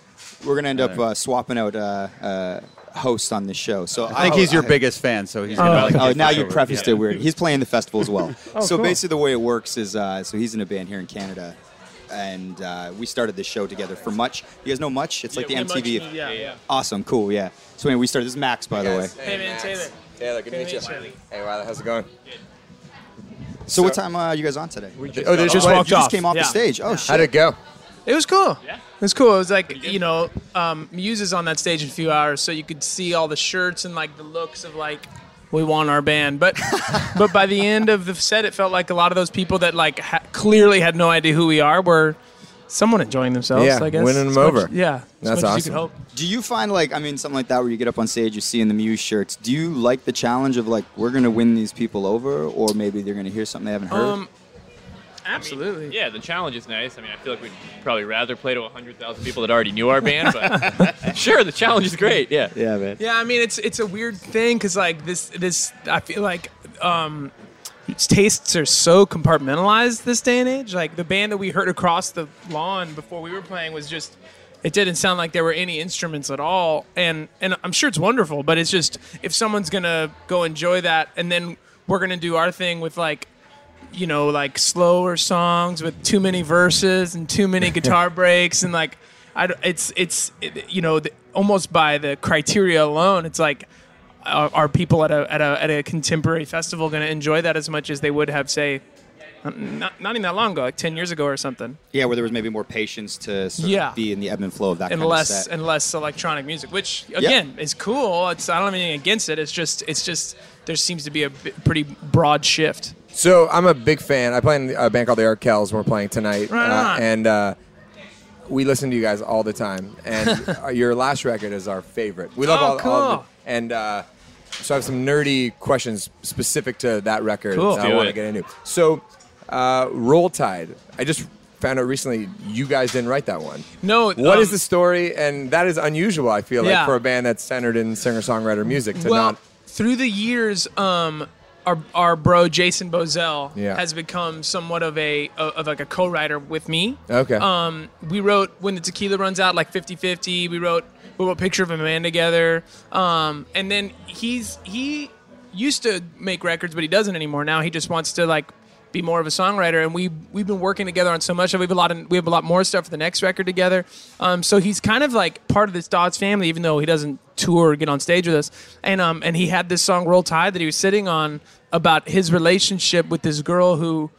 We're gonna end up uh, swapping out uh, uh, hosts on this show. So I think he's your biggest fan, so he's going Oh, to like. Oh, now you over. prefaced Yeah. it weird. He's playing the festival as well. so cool. basically, the way it works is, uh, so he's in a band here in Canada, and uh, we started this show together for Much. You guys know Much? It's like the MTV. of- Yeah, yeah. Awesome, cool, yeah. So anyway, we started. This is Max, by the way. Hey, man, Taylor. Taylor, good to meet you. Hey, Riley, how's it going? So what time uh, you guys on today? Oh, they Just Oh, walked you just came off the stage. Oh shit! How'd it go? It was cool. Yeah. It was cool. It was like, you know, um, Muse is on that stage in a few hours, so you could see all the shirts and like the looks of like, we want our band. But [laughs] but by the end of the set, it felt like a lot of those people that like ha- clearly had no idea who we are were somewhat enjoying themselves. Yeah, I guess. winning them much- over. yeah. as That's much As you awesome. hope. Do you find like I mean something like that where you get up on stage, you see in the Muse shirts? Do you like the challenge of like we're gonna win these people over, or maybe they're gonna hear something they haven't heard? Um, Absolutely. Yeah, the challenge is nice. I mean, I feel like we'd probably rather play to 100,000 people that already knew our band, but [laughs] sure, the challenge is great. Yeah. Yeah, man. Yeah, I mean it's it's a weird thing because like this this I feel like um, tastes are so compartmentalized this day and age. Like the band that we heard across the lawn before we were playing was just it didn't sound like there were any instruments at all, and and I'm sure it's wonderful, but it's just if someone's gonna go enjoy that and then we're gonna do our thing with like you know, like slower songs with too many verses and too many [laughs] guitar breaks and like, I, d- it's it's it, you know the, almost by the criteria alone, it's like, are, are people at a at a at a contemporary festival going to enjoy that as much as they would have say, not not even that long ago, like ten years ago or something, Yeah, where there was maybe more patience to sort Yeah. of be in the ebb and flow of that and kind less of set. and less electronic music, which again is cool. It's I don't have anything against it. It's just it's just there seems to be a b- pretty broad shift. So I'm a big fan. I play in a band called the Arkells. and We're playing tonight, Right uh, and uh, we listen to you guys all the time. And [laughs] uh, your last record is our favorite. We love Oh, all, all of cool. it. And uh, so I have some nerdy questions specific to that record Cool. that I Do want to it. get into. So, uh, Roll Tide. I just found out recently you guys didn't write that one. No, What is um, the story? And that is unusual. I feel like for a band that's centered in singer-songwriter music to well, not. through the years, um, our our bro Jason Boesel Yeah. has become somewhat of a of like a co-writer with me. Okay. Um, we wrote when the tequila runs out like 50-50. We wrote we wrote picture of a man together. Um, and then he's he used to make records, but he doesn't anymore. Now he just wants to like be more of a songwriter. And we we've been working together on so much. We have a lot of we have a lot more stuff for the next record together. Um, so he's kind of like part of this Dawes family, even though he doesn't tour or get on stage with us. And um and he had this song Roll Tide that he was sitting on about his relationship with this girl who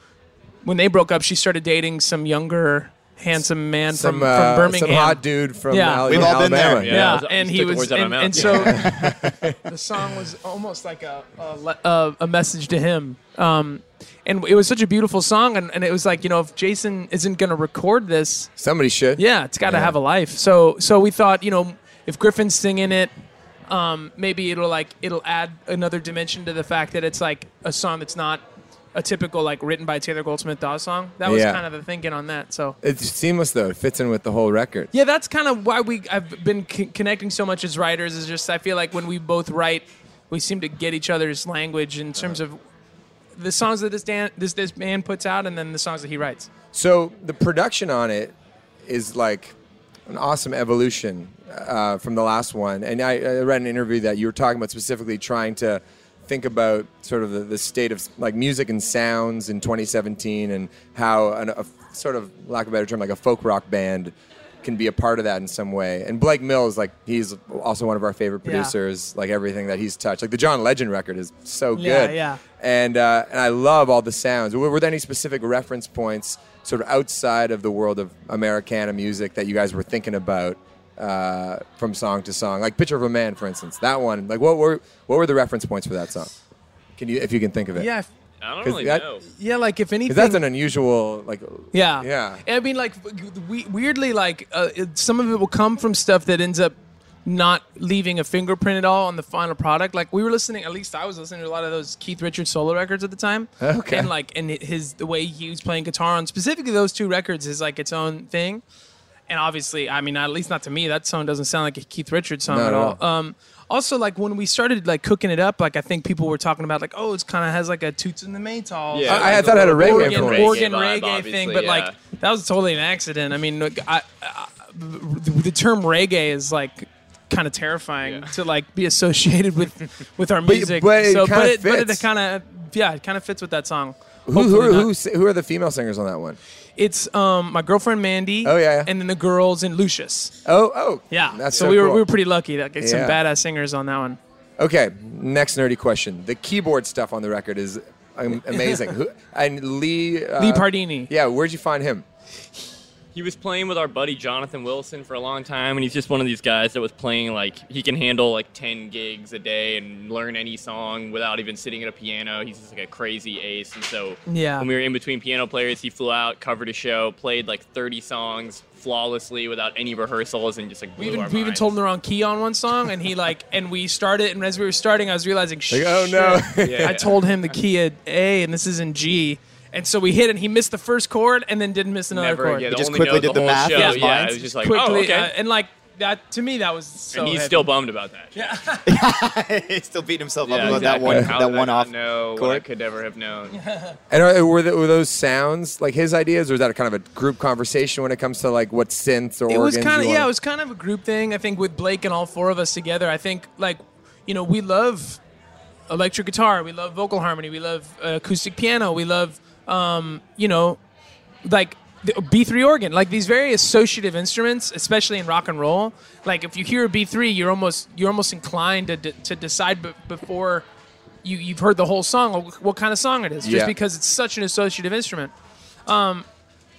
when they broke up, she started dating some younger, handsome man some, from, uh, from Birmingham. some hot dude from Yeah. Al- We've all been there. Alabama. Yeah. yeah, and he was, words out of and, and so [laughs] the song was almost like a a, a, a message to him. Um, and it was such a beautiful song, and, and it was like you know if Jason isn't going to record this, Somebody should. yeah, it's got to Yeah. have a life. So so we thought you know if Griffin's singing it. Um, maybe it'll like it'll add another dimension to the fact that it's like a song that's not a typical like written by Taylor Goldsmith Dawes song. That was Yeah. kind of the thinking on that. So It's seamless though. It fits in with the whole record. yeah, that's kind of why we I've been c- connecting so much as writers. Is just I feel like when we both write, we seem to get each other's language in terms of the songs that this dan- this this band puts out, and then the songs that he writes. So the production on it is like an awesome evolution uh, from the last one. And I, I read an interview that you were talking about specifically trying to think about sort of the, the state of like music and sounds in 2017 and how an, a sort of lack of a better term like a folk rock band can be a part of that in some way. And Blake Mills, like he's also one of our favorite Yeah. producers. Like everything that he's touched, like the John Legend record is so Yeah, good. yeah. And uh, and I love all the sounds. Were, were there any specific reference points, sort of outside of the world of Americana music, that you guys were thinking about uh, from song to song? Like "Picture of a Man," for instance. That one. Like, what were what were the reference points for that song? Can you, if you can think of it? Yeah, I don't really that- know. yeah. Like if anything, that's an unusual like. Yeah. Yeah. I mean, like, we, weirdly, like, uh, it, some of it will come from stuff that ends up not leaving a fingerprint at all on the final product. Like, we were listening, at least I was listening to a lot of those Keith Richards solo records at the time. Okay. And, like, and his, the way he was playing guitar on specifically those two records is, like, its own thing. And obviously, I mean, at least not to me, that song doesn't sound like a Keith Richards song Not at at all. all. Um, also, like when we started like cooking it up, like I think people were talking about like, oh, it's kind of has like a Toots and the Maytals. Yeah. I- I thought it had a reggae organ, influence. organ Reggae reggae, thing, but yeah. like that was totally an accident. I mean, look, I, I, the term reggae is like kind of terrifying Yeah. to like be associated with [laughs] with our music. but it so, but it, but it kind of yeah, it kind of fits with that song. Who, who, Hopefully are, not. who, who are the female singers on that one? It's um my girlfriend Mandy. Oh, yeah, yeah. and then the girls in Lucius. Oh, oh. Yeah, That's so, so we were cool. we were pretty lucky that get some badass singers on that one. Okay, next nerdy question. The keyboard stuff on the record is amazing. [laughs] And Lee. Uh, Lee Pardini. Yeah, where'd you find him? He was playing with our buddy Jonathan Wilson for a long time, and he's just one of these guys that was playing like he can handle like ten gigs a day and learn any song without even sitting at a piano. He's just like a crazy ace. And so Yeah. when we were in between piano players, he flew out, covered a show, played like thirty songs flawlessly without any rehearsals, and just like blew We even, our we even told him the wrong key on one song, and he like, [laughs] and we started, and as we were starting, I was realizing, Like, oh, no. shit. [laughs] Yeah. I told him the key at A, and this is in G, And so we hit, and he missed the first chord, and then didn't miss another Never chord. again. He just Only quickly knows did the the whole math in show. his Yeah, mind. it was just like, Quickly, oh, okay. uh, and like that to me, that was so. and he's heavy. still bummed about that. Yeah. [laughs] [laughs] he still beating himself Yeah, up about that one How that did I one not off. know what I chord. could never have known. [laughs] And are, were, the, were those sounds like his ideas, or is that a kind of a group conversation when it comes to like what synths or it was kind of you yeah, it wanna- was kind of a group thing. I think with Blake and all four of us together, I think like you know we love electric guitar, we love vocal harmony, we love uh, acoustic piano, we love um, you know like the B3 organ, like these very associative instruments, especially in rock and roll. Like if you hear a B3, you're almost you're almost inclined to, de- to decide b- before you you've heard the whole song what, what kind of song it is, just Yeah. because it's such an associative instrument. Um,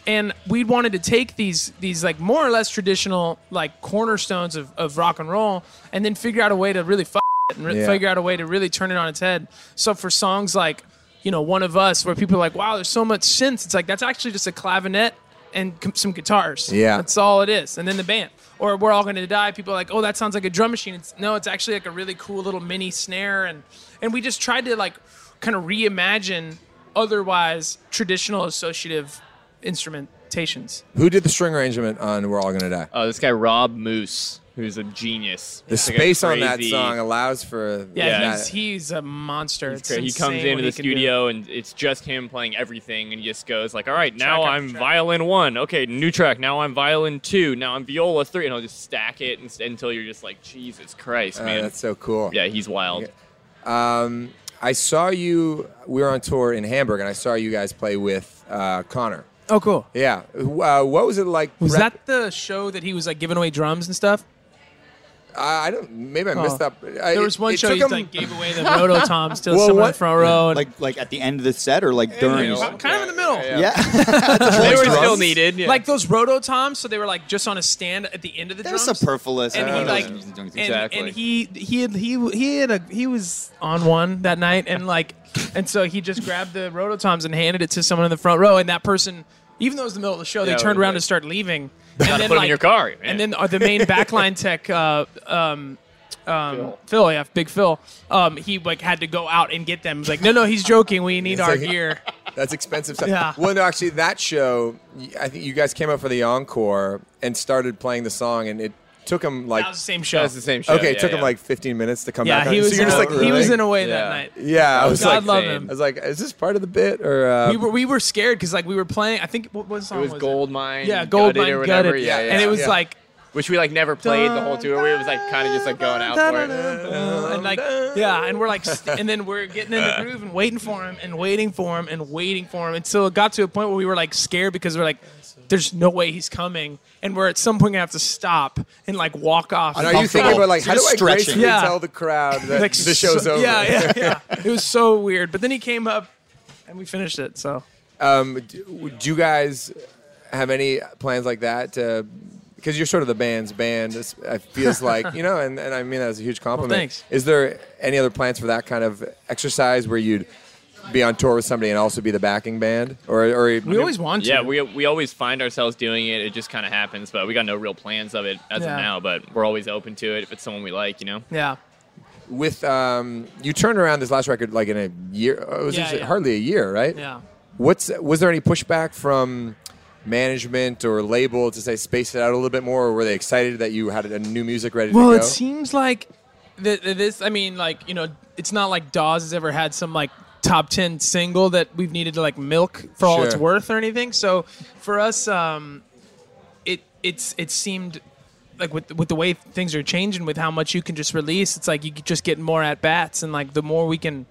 and we wanted to take these these like more or less traditional like cornerstones of, of rock and roll, and then figure out a way to really f- it and re- Yeah. figure out a way to really turn it on its head. So for songs like you know one of us, where people are like, wow, there's so much synths. It's like that's actually just a clavinet and com- some guitars. Yeah. that's all it is, and then the band. Or we're all going to die. People are like, oh, that sounds like a drum machine. It's, no, it's actually like a really cool little mini snare, and and we just tried to like kind of reimagine otherwise traditional associative instrumentations. Who did the string arrangement on "We're All Gonna Die"? Uh, this guy Rob Moose, who's a genius. The He's like a space on that song allows for Yeah, Yeah. he's he's a monster. He's It's. He comes into the he can do. studio and it's just him playing everything, and he just goes like, "All right, now Track I'm track. violin one. Okay, new track. Now I'm violin two. Now I'm viola three, and I'll just stack it and, until you're just like, Jesus Christ, Uh, man. that's so cool. yeah, he's wild. Um, I saw you. We were on tour in Hamburg, and I saw you guys play with uh, Conor. Oh, cool. Yeah. Uh, what was it like? Was rep- that the show that he was like giving away drums and stuff? I I don't. Maybe I missed that. I, There was one it show took he him- like gave away the roto [laughs] toms to Well, someone in what- the front row. And, Like like at the end of the set or like during? know. kind of in the middle. Yeah. [laughs] They were still needed. Yeah. Like those roto toms, so they were like just on a stand at the end of the They're drums. superfluous. and he like and, Exactly. and he he had he he had a he was on one that night and like and so he just grabbed the rototoms and handed it to someone in the front row and that person even though it was the middle of the show Yeah, they turned around like- to start leaving Gotta and then put 'em in like your car, man. and then uh, the main backline [laughs] tech uh, um um, Phil. yeah, Big Phil. Um, he like had to go out and get them. He was like, no, no, he's joking. We need [laughs] It's our like- gear. That's expensive stuff. Yeah. Well, no, actually, that show, I think you guys came up for the encore and started playing the song, and it took him like. That was the same show. That's the same show. Okay, it yeah, took yeah. him like 15 minutes to come yeah, back. on. he was. So you're just a- like, He was in a way Yeah. that night. Yeah, I was God like, love him. I was like, is this part of the bit or? Uh, we were we were scared because like we were playing. I think what, what It song was was Gold Mine. Yeah, Gold Mine or whatever. Gutted. Yeah, yeah. and it was yeah. like Which we like never played the whole tour. We was like kind of just like going out for it. and like yeah, and we're like, st- and then we're getting in the groove and waiting for him and waiting for him and waiting for him until it got to a point where we were like scared because we're like, there's no way he's coming, and we're at some point gonna have to stop and like walk off. and are you thinking about like how do I gracefully Yeah. tell the crowd that like the show's so- over? Yeah, yeah, yeah. [laughs] It was so weird, but then he came up and we finished it. So Um, do, do you guys have any plans like that? To, because you're sort of the band's band. It's- It feels [laughs] like you know, and, and I mean that as a huge compliment. thanks. Is there any other plans for that kind of exercise where you'd be on tour with somebody and also be the backing band, or or we always want to. Yeah, we, we always find ourselves doing it. It just kind of happens, but we got no real plans of it as Yeah. of now. But we're always open to it if it's someone we like, you know. yeah. with um, you turned around this last record like in a year. It was Yeah, yeah. hardly a year, right? Yeah. What's was there any pushback from management or label to say space it out a little bit more, or were they excited that you had a new music ready Well, to it seems like th- th- this. I mean, like you know, it's not like Dawes has ever had some like top ten single that we've needed to like milk for all it's worth or anything. So for us, um, it it's it seemed like with with the way things are changing, with how much you can just release, it's like you just get more at bats, and like the more we can.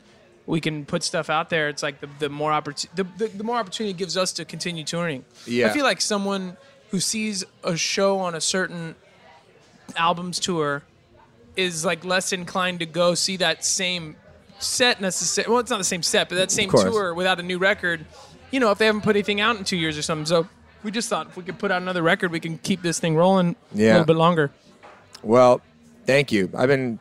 We can put stuff out there. It's like the, the more opportunity, the, the, the more opportunity it gives us to continue touring. Yeah. I feel like someone who sees a show on a certain albums tour is like less inclined to go see that same set necessarily. Well, it's not the same set, but that same tour without a new record. You know, if they haven't put anything out in two years or something. So we just thought if we could put out another record, we can keep this thing rolling a little bit longer. Well, thank you. I've been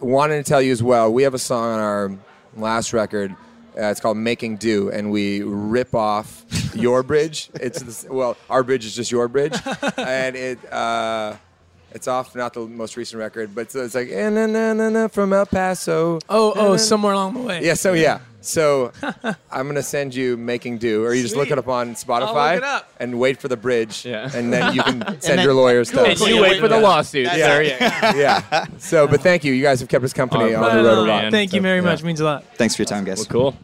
wanting to tell you as well. We have a song on our last record. Uh, it's called "Making Do," and we rip off [laughs] your bridge. It's this, well, our bridge is just your bridge, [laughs] and it uh, it's off not the most recent record, but it's, it's like "Eh, na na na na from El Paso. Oh, Na, oh, na." somewhere along the way. yeah. So yeah, [laughs] So I'm gonna send you "Making Do," or you just look Sweet. it up on Spotify I'll look it up. and wait for the bridge, Yeah. and then you can [laughs] send your lawyer stuff. And you wait for the lawsuit, sir. Yeah. [laughs] yeah. So, but thank you. You guys have kept us company Oh, on the road a lot. man. Thank you So, very yeah. much. Means a lot. Thanks for your time, guys. Cool.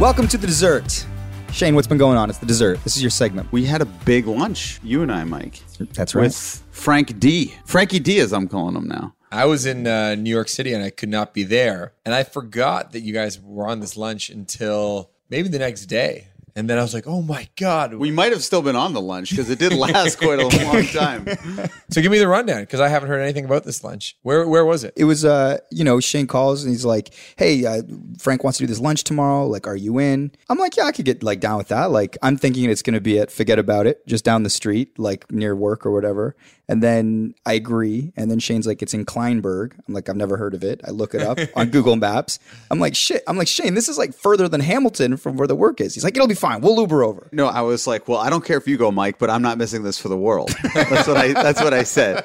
Welcome to the dessert. Shane, what's been going on? It's the dessert. This is your segment. We had a big lunch, you and I, Mike. That's right. With Frank D. Frankie D, as I'm calling him now. I was in uh, New York City and I could not be there, and I forgot that you guys were on this lunch until maybe the next day, and then I was like, "Oh my god!" We might have still been on the lunch because it did last quite a long [laughs] time. so give me the rundown because I haven't heard anything about this lunch. Where where was it? it was uh you know shane calls and he's like hey uh, frank wants to do this lunch tomorrow like are you in i'm like yeah i could get like down with that like i'm thinking it's going to be at forget about it just down the street like near work or whatever and then i agree and then shane's like it's in Kleinburg i'm like i've never heard of it i look it up [laughs] on google maps i'm like shit i'm like shane this is like further than hamilton from where the work is he's like it'll be fine we'll uber over No, I was like, well, I don't care if you go, Mike, but I'm not missing this for the world. [laughs] That's what I. That's what I said.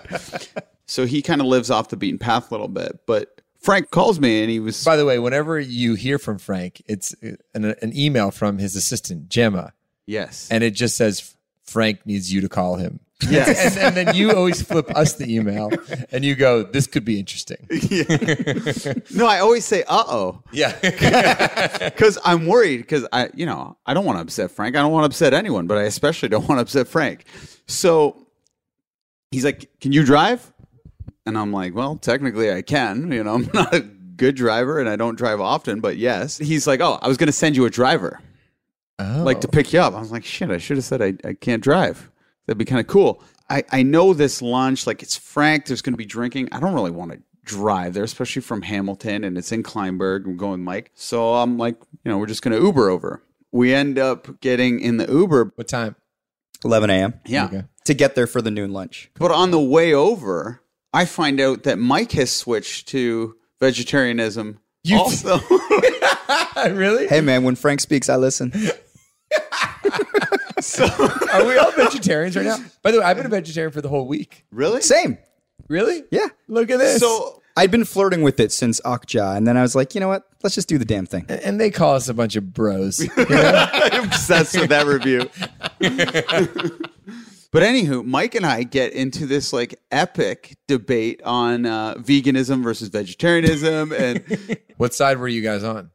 So he kind of lives off the beaten path a little bit, but Frank calls me and he was. By the way, whenever you hear from Frank, it's uh, an, an email from his assistant Gemma, yes, and it just says Frank needs you to call him. [laughs] yes. and, and then you always flip us the email, and you go, "This could be interesting." [laughs] no, I always say, "Uh oh," Yeah. [laughs] because I'm worried because I, you know, I don't want to upset Frank. I don't want to upset anyone, but I especially don't want to upset Frank. So he's like, "Can you drive?" And I'm like, "Well, technically, I can. You know, I'm not a good driver, and I don't drive often, but yes." He's like, "Oh, I was going to send you a driver, like to pick you up." I was like, "Shit, I should have said I, I can't drive. That'd be kind of cool." I, I know this lunch, like it's Frank. There's going to be drinking. I don't really want to drive there, especially from Hamilton, and it's in Kleinburg. I'm going with Mike, so I'm like, you know, we're just going to Uber over. We end up getting in the Uber, what time? 11 a.m yeah. Okay. to get there for the noon lunch But on the way over, I find out that Mike has switched to vegetarianism. You- also, [laughs] really? [laughs] hey man when frank speaks i listen [laughs] So are we all vegetarians right now? By the way, I've been a vegetarian for the whole week. really? same Really? yeah Look at this. So I'd been flirting with it since Okja, and then I was like, you know what? Let's just do the damn thing. and they call us a bunch of bros. [laughs] I'm obsessed with that review. [laughs] but anywho, Mike and I get into this like epic debate on uh, veganism versus vegetarianism, and [laughs] what side were you guys on?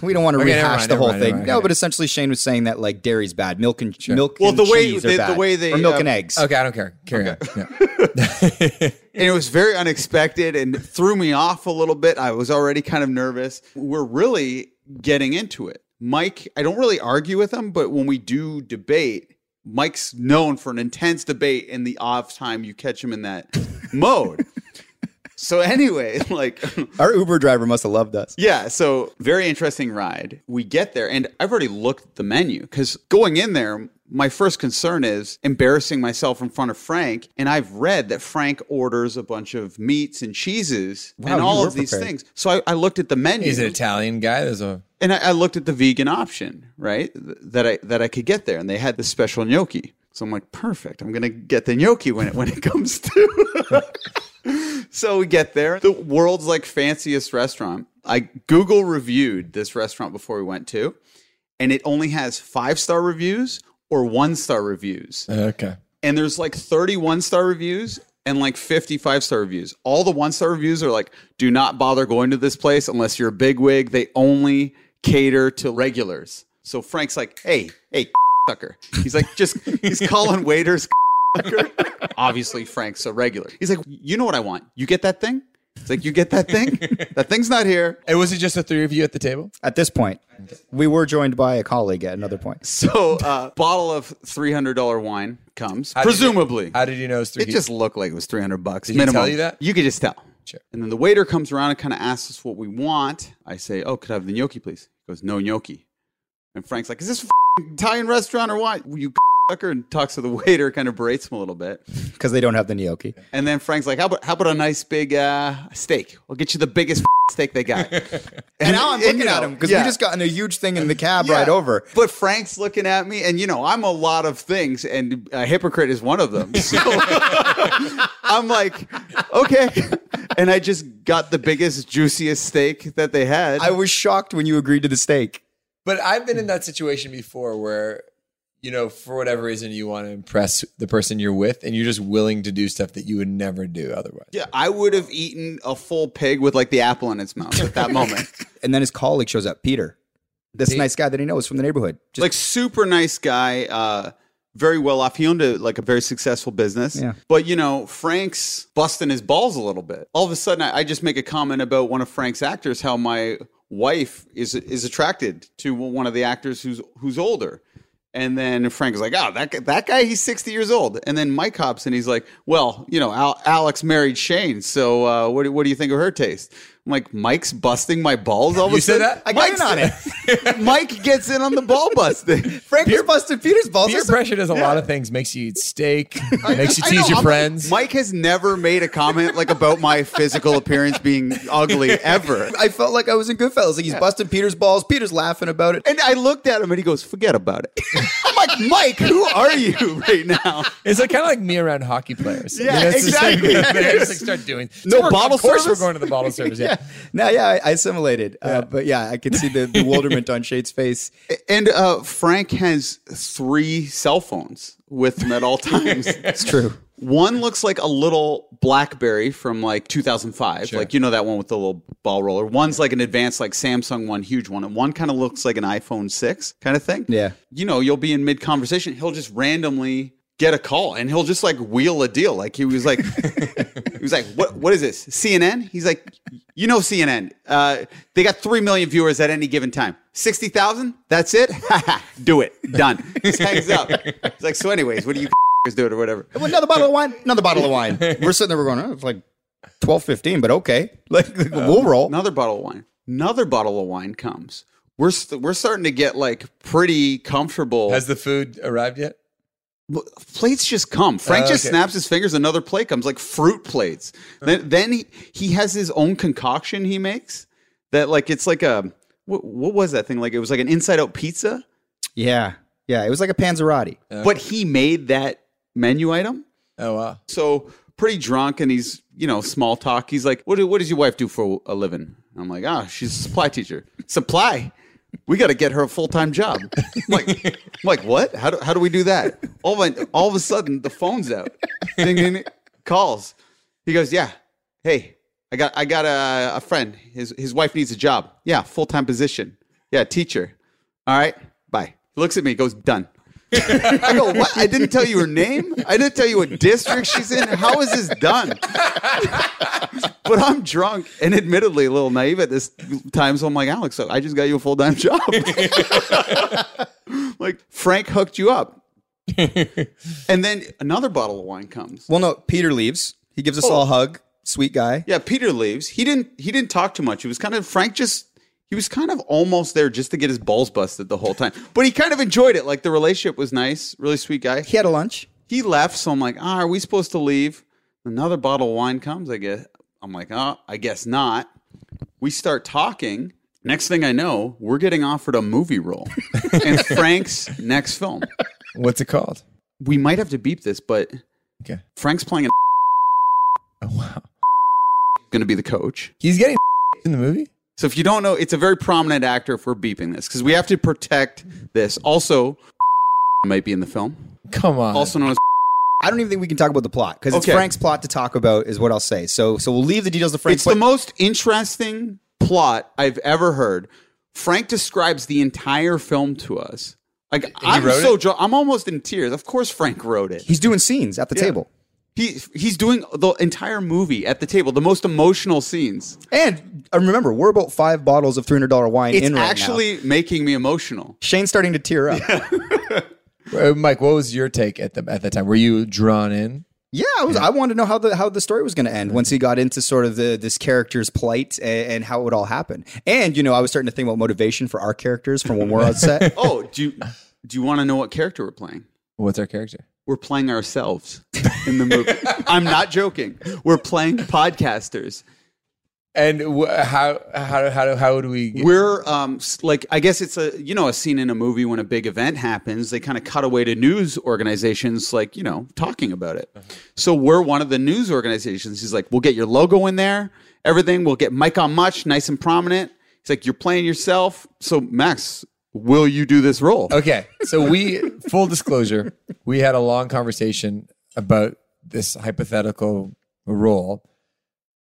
We don't want to Okay, rehash mind, the whole mind, thing. mind, no, okay. but essentially Shane was saying that like dairy's bad, milk and milk Well, and the way- cheese the- are the bad, way they, or milk uh, and eggs. Okay, I don't care. Carry on. Yeah. [laughs] and it was very unexpected and threw me off a little bit. I was already kind of nervous. We're really getting into it. Mike, I don't really argue with him, but when we do debate, Mike's known for an intense debate in the off time you catch him in that mode. So anyway, [laughs] like Our Uber driver must have loved us. yeah, so very interesting ride. We get there, and I've already looked at the menu because going in there, my first concern is embarrassing myself in front of Frank. And I've read that Frank orders a bunch of meats and cheeses Wow, and all were of these prepared. things. So I, I looked at the menu. He's an Italian guy. There's a And I, I looked at the vegan option, right? th- That I that I could get there, and they had the special gnocchi. So I'm like, perfect. I'm gonna get the gnocchi when it when it comes [laughs] to. So we get there, the world's like fanciest restaurant. I Google reviewed this restaurant before we went to, and it only has five star reviews or one star reviews okay. and there's like 31 star reviews and like 55 star reviews. All the one star reviews are like, do not bother going to this place unless you're a big wig. They only cater to regulars. So Frank's like, hey, hey, [laughs] sucker. He's like, just, he's calling waiters. Sucker. [laughs] Obviously, Frank's a regular. He's like, you know what I want? You get that thing? It's like, you get that thing? [laughs] that thing's not here. And was it just the three of you at the table? At this point, we were joined by a colleague at another point. So, uh, bottle of $300 wine comes, How did you- presumably. How did you know it was three? It just looked like it was 300 bucks Did he minimum. tell you that? You could just tell. Sure. And then the waiter comes around and kind of asks us what we want. I say, "Oh, could I have the gnocchi, please?" He goes, "No gnocchi." And Frank's like, "Is this a f***ing Italian restaurant or what?" You sucker, and talks to the [laughs] waiter, kind of berates him a little bit. Because they don't have the gnocchi. And then Frank's like, "How about how about a nice big uh, steak? I'll get you the biggest [laughs] steak they got. [laughs] And, And now I'm and, looking you know, at him because yeah. we just gotten a huge thing in the cab Yeah. right over. But Frank's looking at me, and you know, I'm a lot of things, and a hypocrite is one of them. So I'm like, okay. And I just got the biggest, juiciest steak that they had. I was shocked when you agreed to the steak. But I've been in that situation before where, you know, for whatever reason, you want to impress the person you're with, and you're just willing to do stuff that you would never do otherwise. yeah, I would have eaten a full pig with like the apple in its mouth at that [laughs] moment. And then his colleague shows up, Peter, this Pete? nice guy that he knows from the neighborhood. Just like super nice guy, uh, very well off. He owned a like a very successful business. Yeah. But you know, Frank's busting his balls a little bit. All of a sudden, I, I just make a comment about one of Frank's actors, how my wife is is attracted to one of the actors who's who's older. And then Frank's like, "Oh, that guy, that guy, he's sixty years old." And then Mike hops and he's like, "Well, you know, Al- Alex married Shane, so uh, what, what do you think of her taste?" I'm like, "Mike's busting my balls all of You a said sudden." that? I got in on it. [laughs] Mike gets in on the ball busting. Frank was busted Peter's balls. Peer pressure does a lot of things. Makes you eat steak. [laughs] makes you tease know, your I'm- friends. Mike has never made a comment like about my physical appearance being ugly ever. I felt like I was in Goodfellas. Like he's busting Peter's balls. Peter's laughing about it. And I looked at him and he goes, "Forget about it." [laughs] I'm like, "Mike, who are you right now?" It's like kind of like me around hockey players. Yeah, it's the same exactly. thing. They just like start doing No we're- bottle Of course, service? we're going to the bottle service. Yeah. [laughs] No, yeah, I, I assimilated. Uh, but yeah, I can see the bewilderment on Shane's face. [laughs] And uh, Frank has three cell phones with him at all [laughs] times. It's true. One looks like a little BlackBerry from like 2005, like you know that one with the little ball roller. One's like an advanced like Samsung one, huge one, and one kind of looks like an iPhone 6 kind of thing. Yeah. You know, you'll be in mid conversation, he'll just randomly get a call and he'll just like wheel a deal. Like he was like [laughs] he was like, "What what is this? CNN?" He's like, "You know CNN. Uh, they got 3 million viewers at any given time. 60,000? That's it? [laughs] Do it. Done." Just hangs up. He's like, "So anyways, what do you [laughs] do it or whatever?" Another bottle of wine. Another bottle of wine. We're sitting there. We're going. Oh, it's like twelve fifteen, but okay. Like we'll roll. Another bottle of wine. Another bottle of wine comes. We're st- we're starting to get like pretty comfortable. Has the food arrived yet? W- plates just come. Frank Oh, just snaps his fingers. Another plate comes, like fruit plates. Then then he, he has his own concoction he makes. That like it's like a what, what was that thing? Like it was like an inside out pizza, Yeah, yeah. It was like a Panzerotti. but he made that menu item. Oh wow. So pretty drunk, and he's you know small talk. He's like, "What do, what does your wife do for a living?" I'm like, "Ah, she's a supply teacher. Supply." We got to get her a full time job. I'm like, I'm like what? How do, how do we do that? All of, a, all of a sudden, the phone's out. Ding, ding, ding. Calls. He goes, yeah. Hey, I got I got a, a friend. His his wife needs a job. Yeah, full time position. Yeah, teacher. All right, bye. He looks at me. Goes done. [laughs] I go, what? I didn't tell you her name. I didn't tell you what district she's in. How is this done? [laughs] but I'm drunk and admittedly a little naive at this time. So I'm like, Alex, so I just got you a full time [laughs] job. like Frank hooked you up. and then another bottle of wine comes. Well, no. Peter leaves. He gives us all a oh. hug. Sweet guy. Yeah, Peter leaves. He didn't he didn't talk too much. It was kind of Frank just he was kind of almost there just to get his balls busted the whole time. But he kind of enjoyed it. Like the relationship was nice, really sweet guy. He had a lunch. He left, so I'm like, ah, are we supposed to leave? Another bottle of wine comes, I guess. I'm like, oh, I guess not. We start talking. Next thing I know, we're getting offered a movie role [laughs] in Frank's next film. What's it called? We might have to beep this, but Okay. Frank's playing a Oh wow. going to be the coach. He's getting [laughs] in the movie. So if you don't know, it's a very prominent actor if we're beeping this because we have to protect this. Also, [laughs] might be in the film. Come on. Also known as I don't even think we can talk about the plot because it's Okay. Frank's plot to talk about, is what I'll say. So, so we'll leave the details to Frank. it's the most interesting plot I've ever heard. Frank describes the entire film to us. Like I'm wrote so it? jo- I'm almost in tears. Of course, Frank wrote it. he's doing scenes at the table. He he's doing the entire movie at the table, the most emotional scenes. And uh, remember, we're about five bottles of three hundred dollar wine It's in right now. actually making me emotional. Shane's starting to tear up. [laughs] Uh, Mike, what was your take at the at that time? Were you drawn in? Yeah, I was. I wanted to know how the how the story was going to end once he got into sort of the this character's plight and, and how it would all happen. And you know, I was starting to think about motivation for our characters from when we're on set. [laughs] Oh, do you do you want to know what character we're playing? What's our character? We're playing ourselves in the movie. [laughs] I'm not joking. We're playing podcasters. And wh- how how how how do we? Get, We're um like I guess it's a you know a scene in a movie when a big event happens. They kind of cut away to news organizations like you know talking about it. So we're one of the news organizations. He's like, we'll get your logo in there, everything. We'll get Mike on much, nice and prominent. He's like, you're playing yourself. So Max, will you do this role? Okay, so we full disclosure, we had a long conversation about this hypothetical role,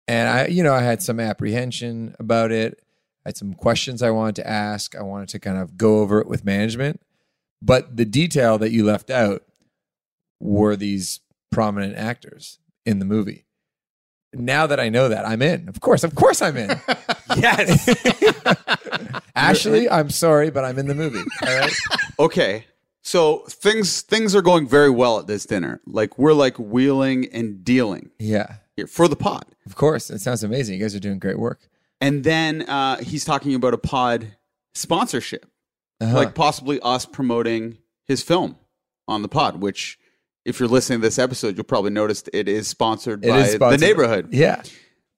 and I, you know, I had some apprehension about it. I had some questions I wanted to ask. I wanted to kind of go over it with management, but the detail that you left out were these prominent actors in the movie. Now that I know that, I'm in. Of course, of course, I'm in. [laughs] Yes. [laughs] Ashley, I'm sorry, but I'm in the movie. All right. [laughs] Okay. So things things are going very well at this dinner. Like we're like wheeling and dealing Yeah. here for the pod. Of course. It sounds amazing. You guys are doing great work. And then uh, he's talking about a pod sponsorship, Uh-huh. like possibly us promoting his film on the pod. Which, if you're listening to this episode, you'll probably notice it is sponsored It by is sponsored- the neighborhood. Yeah.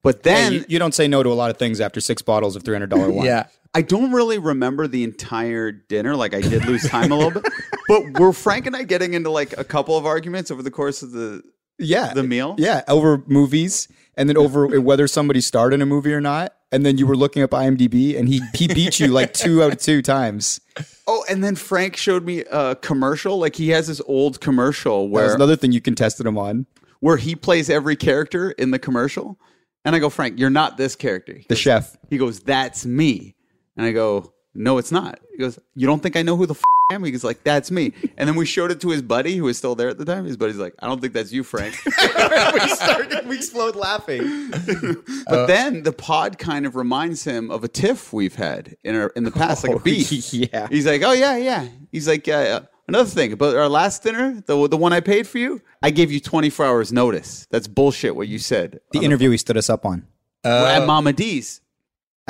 But Hey, then you, you don't say no to a lot of things after six bottles of three hundred dollar wine. Yeah. I don't really remember the entire dinner. Like I did lose time a little bit. But were Frank and I getting into like a couple of arguments over the course of the yeah, the meal? Yeah, over movies, and then over [laughs] whether somebody starred in a movie or not. And then you were looking up IMDb, and he he beat you like two out of two times. Oh, and then Frank showed me a commercial. Like he has this old commercial That was another thing you contested him on. where he plays every character in the commercial. And I go, Frank, you're not this character. He The goes- chef. He goes, that's me. And I go, no, it's not. He goes, you don't think I know who the f- I am? He's like, that's me. And then we showed it to his buddy who was still there at the time. His buddy's like, I don't think that's you, Frank. [laughs] we started, we explode laughing. [laughs] but then the pod kind of reminds him of a tiff we've had in our in the past, like a [laughs] beef. yeah. He's like, oh yeah, yeah. He's like, uh, uh, another thing about our last dinner, the the one I paid for you. I gave you 24 hours notice. That's bullshit. What you said The interview he stood us up on, at Mama D's.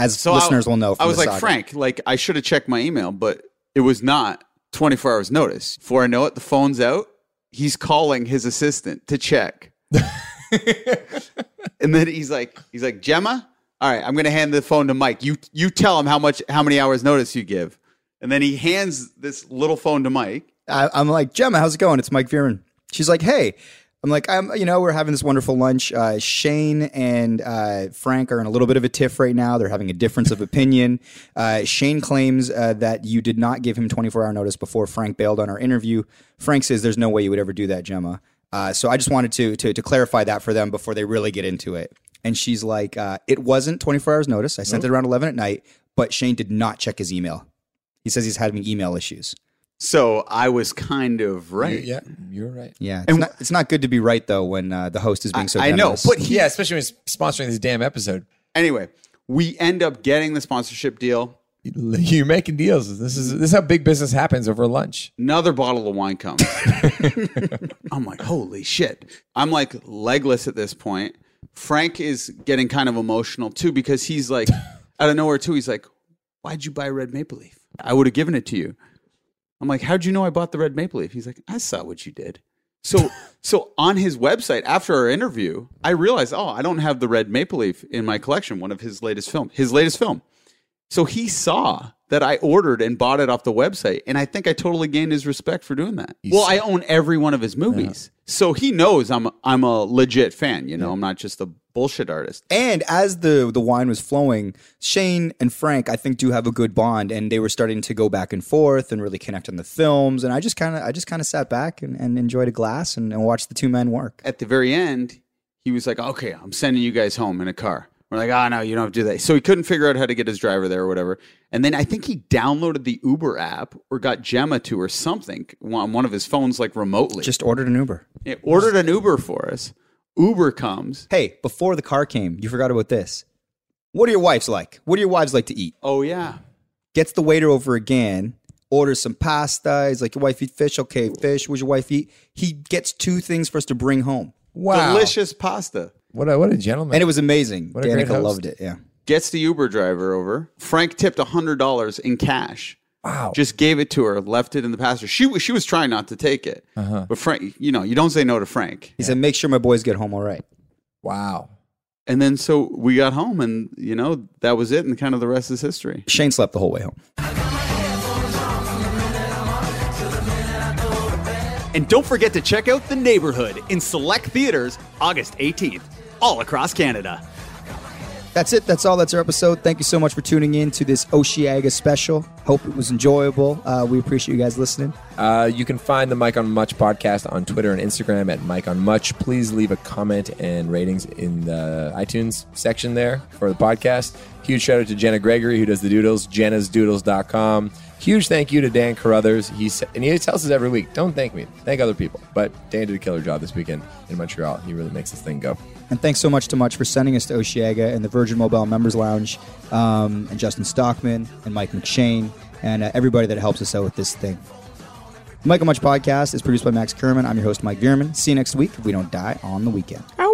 As So listeners I, will know. I was like, saga. Frank, like I should have checked my email, but it was not 24 hours notice. Before I know it, the phone's out. He's calling his assistant to check. [laughs] and then he's like, he's like, Gemma, all right, I'm gonna hand the phone to Mike. You you tell him how much how many hours notice you give. And then he hands this little phone to Mike. I, I'm like, Gemma, how's it going? It's Mike Veerman. She's like, hey. I'm like, I'm, you know, we're having this wonderful lunch. Uh, Shane and uh, Frank are in a little bit of a tiff right now. They're having a difference of opinion. Uh, Shane claims uh, that you did not give him 24 hour notice before Frank bailed on our interview. Frank says there's no way you would ever do that, Gemma. Uh, so I just wanted to, to to clarify that for them before they really get into it. And she's like, uh, it wasn't 24 hours notice. I sent it around 11 at night, but Shane did not check his email. He says he's having email issues. So I was kind of right. Yeah, you're right. Yeah, it's, not, it's not good to be right though when uh, the host is being so. I know, but he, Yeah, especially when he's sponsoring this damn episode. anyway, we end up getting the sponsorship deal. [laughs] You're making deals. This is this is how big business happens over lunch. Another bottle of wine comes. [laughs] I'm like, holy shit. I'm like legless at this point. Frank is getting kind of emotional too because he's like, out of nowhere too, he's like, why'd you buy Red Maple Leaf? I would have given it to you. I'm like, how'd you know I bought the Red Maple Leaf? He's like, I saw what you did. So, [laughs] so on his website after our interview, I realized, oh, I don't have the Red Maple Leaf in my collection. One of his latest film, his latest film. So he saw that I ordered and bought it off the website, and I think I totally gained his respect for doing that. well, I own every one of his movies, so he knows I'm I'm a legit fan. You know, I'm not just a bullshit artist. and as the the wine was flowing, Shane and Frank, I think, do have a good bond, and they were starting to go back and forth and really connect on the films. And I just kind of, I just kind of sat back and, and enjoyed a glass and, and watched the two men work. At the very end, he was like, "Okay, I'm sending you guys home in a car." We're like, "Ah, no, you don't have to do that." So he couldn't figure out how to get his driver there or whatever. And then I think he downloaded the Uber app or got Gemma to or something on one of his phones, like remotely. Just ordered an Uber. He ordered an Uber for us. Uber comes. Hey, before the car came, you forgot about this. What are your wives like? What do your wives like to eat? Oh yeah. Gets the waiter over again, orders some pasta. He's like, Your wife eat fish? Okay, fish. What's your wife eat? He gets two things for us to bring home. Wow, Delicious pasta. What a what a gentleman. And it was amazing. What a great Danica host. loved it. Yeah. Gets the Uber driver over. Frank tipped hundred dollars in cash. wow. Just gave it to her, left it in the passenger. She was she was trying not to take it, Uh-huh. but Frank, you know, you don't say no to Frank. He said, Make sure my boys get home all right. wow. and then so we got home, and you know that was it, and kind of the rest is history. Shane slept the whole way home. And don't forget to check out The Neighborhood in select theaters August 18th, all across Canada. That's it. That's all. That's our episode. Thank you so much for tuning in to this Osheaga special. Hope it was enjoyable. Uh, we appreciate you guys listening. Uh, you can find the Mike on Much podcast on Twitter and Instagram at Mike on Much. Please leave a comment and ratings in the iTunes section there for the podcast. Huge shout out to Jenna Gregory, who does the doodles, jennasdoodles.com. Huge thank you to Dan Carruthers. He's, and he tells us every week, don't thank me, thank other people. But Dan did a killer job this weekend in Montreal. He really makes this thing go. And thanks so much to Much for sending us to Osheaga and the Virgin Mobile Members Lounge, um, and Justin Stockman and Mike McShane, and uh, everybody that helps us out with this thing. The Mike on Much podcast is produced by Max Kerman. I'm your host, Mike Veerman. See you next week if we don't die on the weekend. Ow.